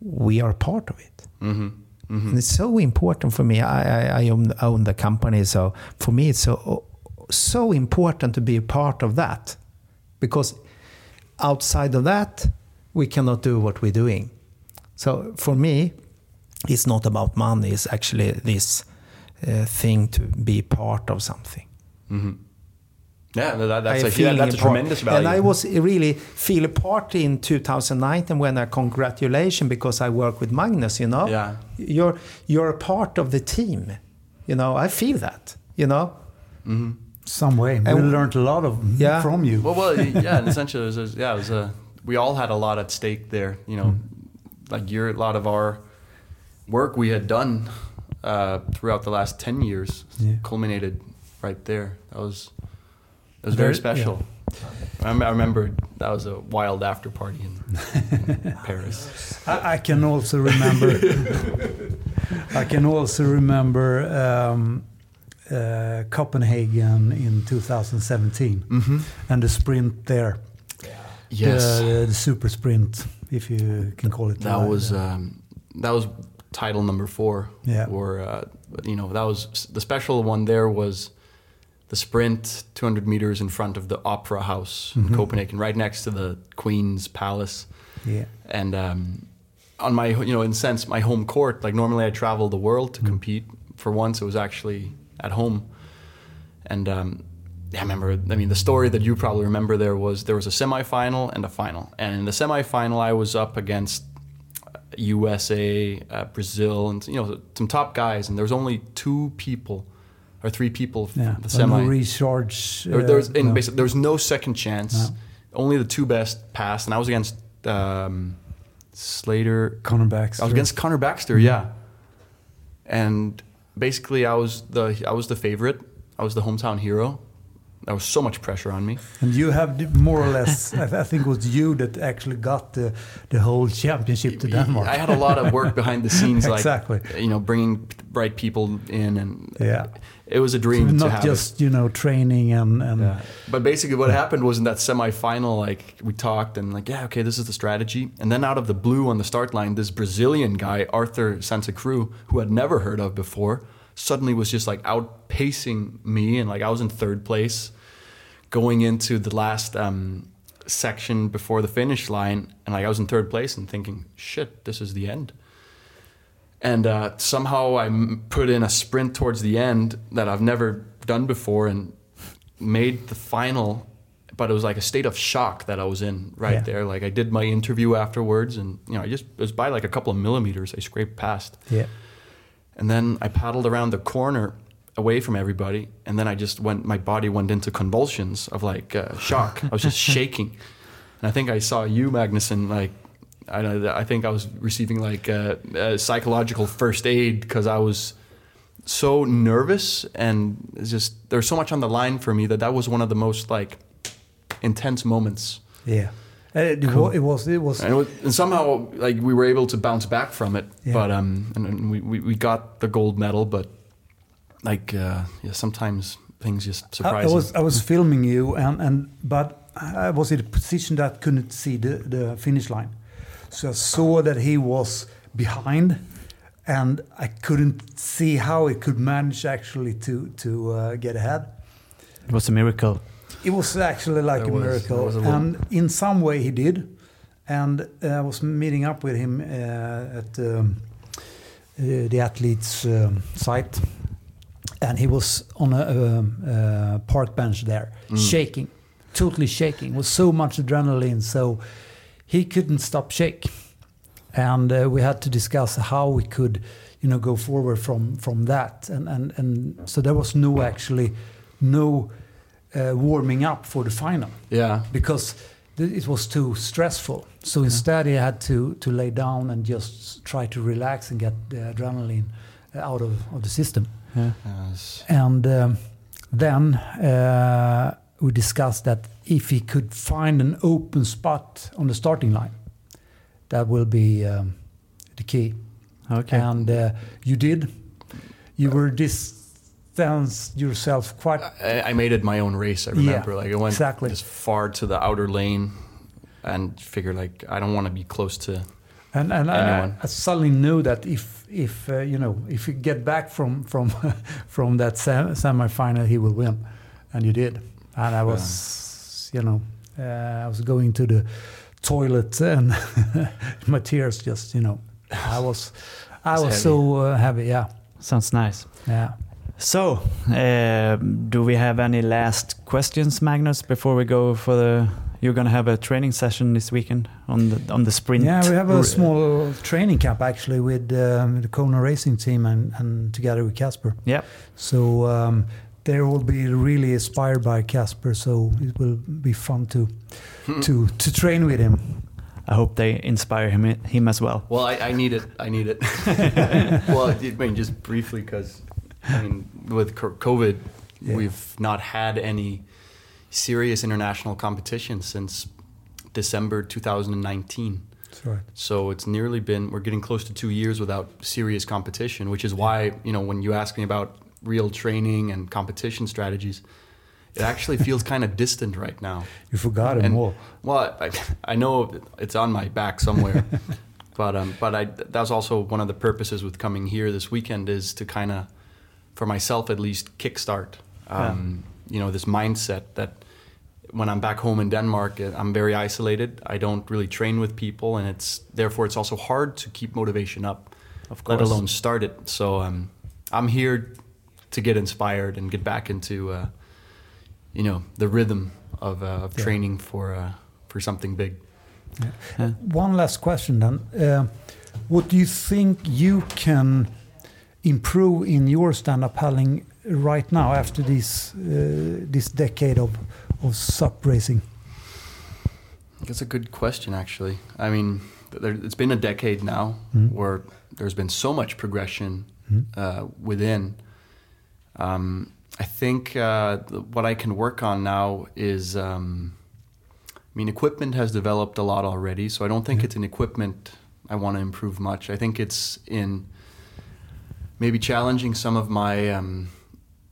we are part of it. hmm And it's so important for me. I, I, I own, own the company, so for me, it's so so important to be a part of that, because outside of that, we cannot do what we're doing. So for me, it's not about money. It's actually this uh, thing to be part of something. hmm Yeah, that, that's, I a, feel yeah, that's a part- tremendous value. And I was really feel a part in 2019 when I congratulation because I work with Magnus. You know, Yeah. you're you're a part of the team. You know, I feel that. You know, Some way. We And- learned a lot of Yeah. from you. Well, well, yeah. and essentially, it was, yeah, it was a. We all had a lot at stake there. You know, like your a lot of our work we had done uh, throughout the last ten years Yeah. culminated right there. That was it was Very- very special. I, I remember that was a wild after party in, in Paris. I, I can also remember. I can also remember um, uh, Copenhagen in 2017 Mm-hmm. and the sprint there. Yes, The, the super sprint, if you can call it. that like was um, that was title number four. Yeah. Or uh, you know that was the special one. There was the sprint, 200 meters in front of the Opera House in Copenhagen, right next to the Queen's Palace. yeah. And um, on my, you know, in sense, my home court. Like normally, I travel the world to compete. For once, it was actually at home. And um, yeah, I remember. I mean, the story that you probably remember there was there was a semifinal and a final. And in the semifinal, I was up against USA, uh, Brazil, and you know some top guys. And there was only two people or three people from Yeah. the semi. no. There, uh, there was in no. basic, there was no second chance. No. Only the two best passed, and I was against um, Slater. Connor Baxter. I was against Connor Baxter, yeah. And basically, I was the I was the favorite. I was the hometown hero. There was so much pressure on me. And you have more or less, I, I think it was you that actually got the, the whole championship to Denmark. I had a lot of work behind the scenes, like Exactly. you know, bringing bright people in, and Yeah. it was a dream to Not have just, it. you know, training and, and Yeah. But basically, what happened was in that semi-final, like we talked and like, yeah, okay, this is the strategy. And then out of the blue on the start line, this Brazilian guy, Arthur Santacreu, who I'd never heard of before, suddenly was just like outpacing me, and like I was in third place, going into the last um, section before the finish line, and like I was in third place and thinking, shit, this is the end. And uh, somehow I m- put in a sprint towards the end that I've never done before and made the final. But it was like a state of shock that I was in right Yeah. there. Like I did my interview afterwards, and you know, I just it was by like a couple of millimeters. I scraped past, yeah. And then I paddled around the corner away from everybody, and then I just went. My body went into convulsions of like uh, shock. I was just shaking, and I think I saw you, Magnuson, like. I, know I think I was receiving like uh, uh, psychological first aid because I was so nervous and it's just there's so much on the line for me that that was one of the most like intense moments. Yeah. Uh, it, wa- it was, it was, And, it was, and somehow like we were able to bounce back from it. Yeah. But um, and, and we, we we got the gold medal, but like uh, yeah, sometimes things just surprise I you. was, I was filming you and, and, but I was in a position that couldn't see the, the finish line. So I saw that he was behind and I couldn't see how he could manage actually to, to uh, get ahead. It was a miracle. It was actually like There a was- miracle, a and in some way he did. And uh, I was meeting up with him uh, at um, uh, the athletes' um, site, and he was on a um, uh, park bench there, shaking, totally shaking. It was so much adrenaline, so he couldn't stop shake. and uh, we had to discuss how we could, you know, go forward from from that. And and and so there was no actually no uh, warming up for the final Yeah. because th- it was too stressful. So instead, he had to to lay down and just try to relax and get the adrenaline uh, out of, of the system. Yeah. Yes. And um, then uh, we discussed that if he could find an open spot on the starting line, that will be um, the key. Okay. And uh, you did. You were distanced yourself quite. I, I made it my own race. I remember, like I went exactly. as far to the outer lane, and figured like I don't want to be close to. And and I, Anyone. I suddenly knew that if if uh, you know if you get back from from from that sem- semifinal, he will win, and you did. And I was, you know, uh, I was going to the toilet, and my tears just, you know, I was, I was heavy. so uh, heavy. Yeah, Sounds nice. yeah. So, uh, do we have any last questions, Magnus, before we go for the? You're gonna have a training session this weekend on the on the sprint. Yeah, we have a small training camp actually with um, the Kona Racing team and, and together with Casper. Yep. So um, they will be really inspired by Casper. So it will be fun to to to train with him. I hope they inspire him him as well. Well, I, I need it. I need it. well, I mean, just briefly, because I mean, with COVID, Yeah. we've not had any serious international competition since December 2019. That's right. So it's nearly been we're getting close to two years without serious competition, which is why you know when you ask me about real training and competition strategies, it actually feels kind of distant right now. You forgot it And- all. Well, I, I know it's on my back somewhere, but um, but I that's also one of the purposes with coming here this weekend is to kind of, for myself at least, kickstart, um, you know, this mindset that when I'm back home in Denmark, uh, I'm very isolated. I don't really train with people, and it's therefore it's also hard to keep motivation up, Of let course. alone start it. So um, I'm here to get inspired and get back into, uh, you know, the rhythm of, uh, of Yeah. training for uh, for something big. Yeah. One last question then. Uh, what do you think you can improve in your stand-up paddling right now after this uh, this decade of of sup racing? That's a good question, actually. I mean, there, it's been a decade now Mhm. where there's been so much progression Mhm. uh, within. Um, I think uh, what I can work on now is, um, I mean, equipment has developed a lot already, so I don't think Yeah. it's in equipment I want to improve much. I think it's in maybe challenging some of my, um,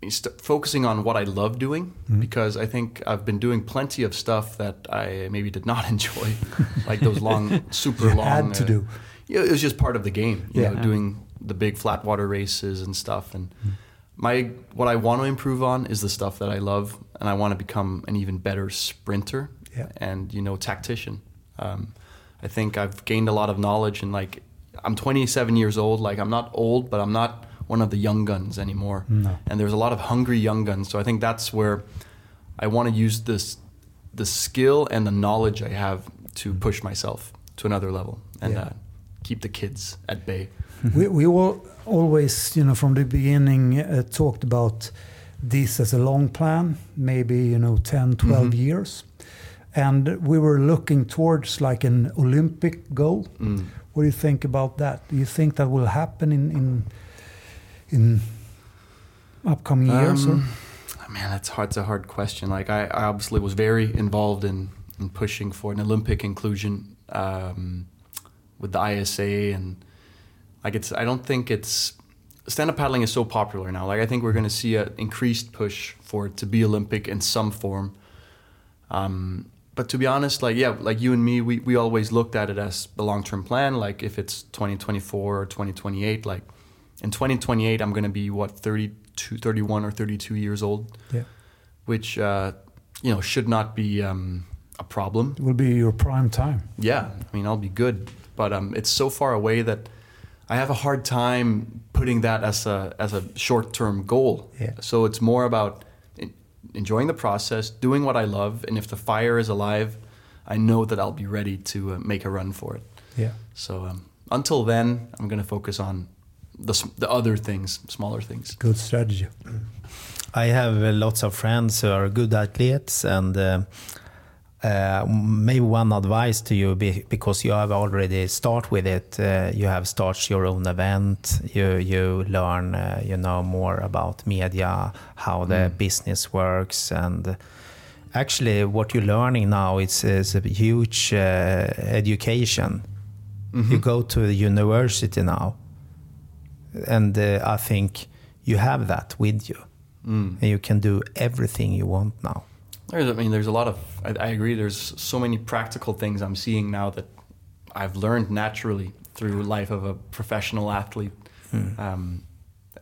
st- focusing on what I love doing, Mhm. because I think I've been doing plenty of stuff that I maybe did not enjoy, like those long, super You long. had to uh, do. yeah, it was just part of the game. You Yeah. know, doing the big flat water races and stuff. And Mm. my what I want to improve on is the stuff that I love, and I want to become an even better sprinter Yeah. and you know tactician. Um, I think I've gained a lot of knowledge, and like I'm 27 years old. Like I'm not old, but I'm not one of the young guns anymore. No. And there's a lot of hungry young guns. So I think that's where I want to use this the skill and the knowledge I have to push myself to another level and Yeah. uh, keep the kids at bay. we we all, always, you know, from the beginning uh, talked about this as a long plan, maybe, you know, 10, 12 Mhm. years. And we were looking towards like an Olympic goal. Mm. What do you think about that? Do you think that will happen in in, in upcoming years? Or? Um, Man, that's hard. It's a hard question. Like I, I obviously was very involved in, in pushing for an Olympic inclusion um, with the ISA, and like it's. I don't think it's stand-up paddling is so popular now. Like I think we're going to see an increased push for it to be Olympic in some form. Um, but to be honest, like yeah, like you and me, we, we always looked at it as the long-term plan. Like if it's 2024 or 2028, like in 2028, I'm going to be what 32, 31 or 32 years old, Yeah. which uh, you know should not be um, a problem. It will be your prime time. Yeah, I mean I'll be good, but um, it's so far away that I have a hard time putting that as a as a short term goal. Yeah. So it's more about enjoying the process, doing what I love, and if the fire is alive, I know that I'll be ready to uh, make a run for it. Yeah. So um, until then, I'm going to focus on the the other things, smaller things. Good strategy. I have uh, lots of friends who are good athletes, and uh, uh, maybe one advice to you be, because you have already start with it. Uh, you have started your own event. You you learn uh, you know more about media, how the business works, and actually what you're learning now is, is a huge uh, education. You go to the university now, and uh, I think you have that with you and you can do everything you want now. There's, I mean, there's a lot of. I, I agree. There's so many practical things I'm seeing now that I've learned naturally through life of a professional athlete. Um,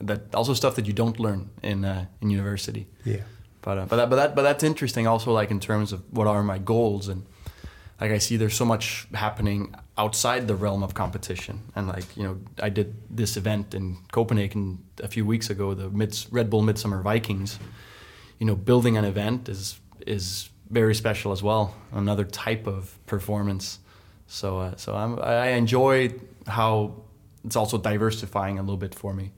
that also stuff that you don't learn in uh, in university. Yeah. But uh, but that, but that but that's interesting. Also, like in terms of what are my goals and like I see there's so much happening outside the realm of competition. And like you know, I did this event in Copenhagen a few weeks ago, the Mids- Red Bull Midsummer Vikings. You know, building an event is is very special as well. Another type of performance. So uh, so I'm, I enjoy how it's also diversifying a little bit for me.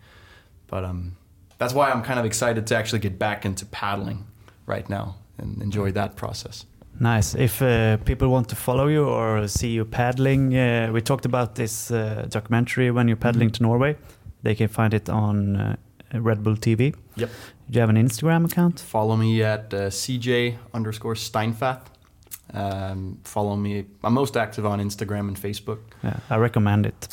But um, that's why I'm kind of excited to actually get back into paddling right now and enjoy that process. Nice. If uh, people want to follow you or see you paddling, uh, we talked about this uh, documentary when you're paddling to Norway. They can find it on uh, Red Bull TV. Yep. Do you have an Instagram account? Follow me at uh, CJ underscore Steinfath. Um, follow me. I'm most active on Instagram and Facebook. Yeah, I recommend it.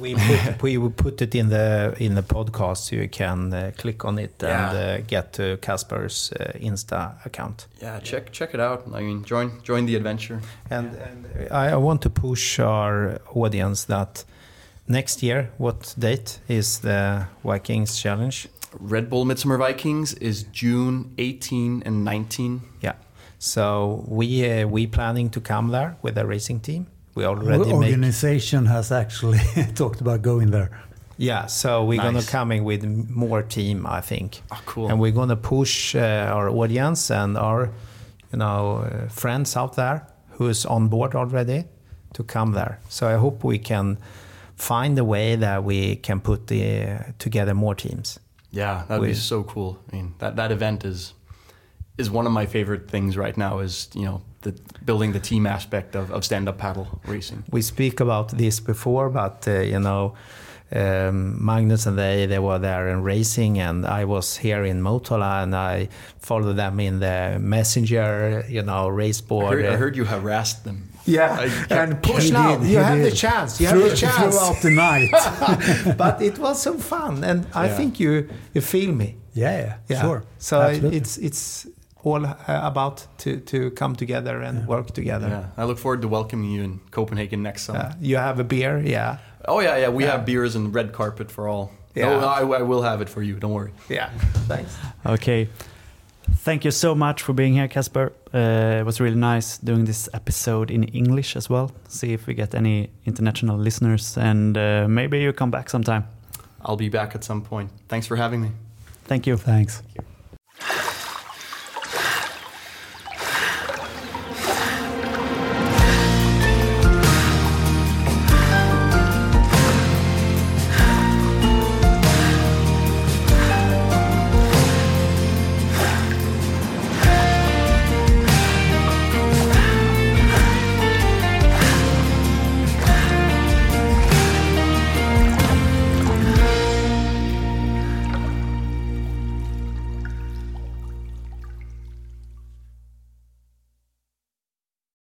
we put, we will put it in the in the podcast so you can uh, click on it and uh, get to Casper's uh, Insta account. Yeah, check check it out. I mean, join join the adventure. And, and I, I want to push our audience that next year, what date is the Vikings Challenge? Red Bull Midsummer Vikings is June 18 and 19. Yeah. So we uh, we planning to come there with a racing team. We already Our make organization has actually talked about going there. yeah. So we're gonna Nice. coming with more team, I think. Oh, cool. and we're going to push uh, our audience and our you know uh, friends out there who's on board already to come there so i hope we can find a way that we can put the, together more teams Yeah, that'd be so cool. I mean, that that event is is one of my favorite things right now. Is you know the building the team aspect of, of stand up paddle racing. we speak about this before but uh, you know um, Magnus and they they were there in racing and I was here in Motala and I followed them in the messenger you know race I board heard, I heard you harassed them. Yeah I- and push now did, you he have did. the chance you have the chance Throughout the night. but it was so fun, and I Yeah. think you you feel me. yeah, yeah, Yeah. sure. So Absolutely. it's it's all uh, about to to come together and work together. Yeah, I look forward to welcoming you in Copenhagen next summer. Uh, you have a beer, yeah, Oh yeah, yeah. We Yeah. have beers and red carpet for all. Yeah. No, I, I will have it for you. Don't worry. yeah. Thanks. Okay. Thank you so much for being here, Casper. Uh, it was really nice doing this episode in English as well. See if we get any international listeners, and uh, maybe you come back sometime. I'll be back at some point. Thanks for having me. Thank you. Thanks.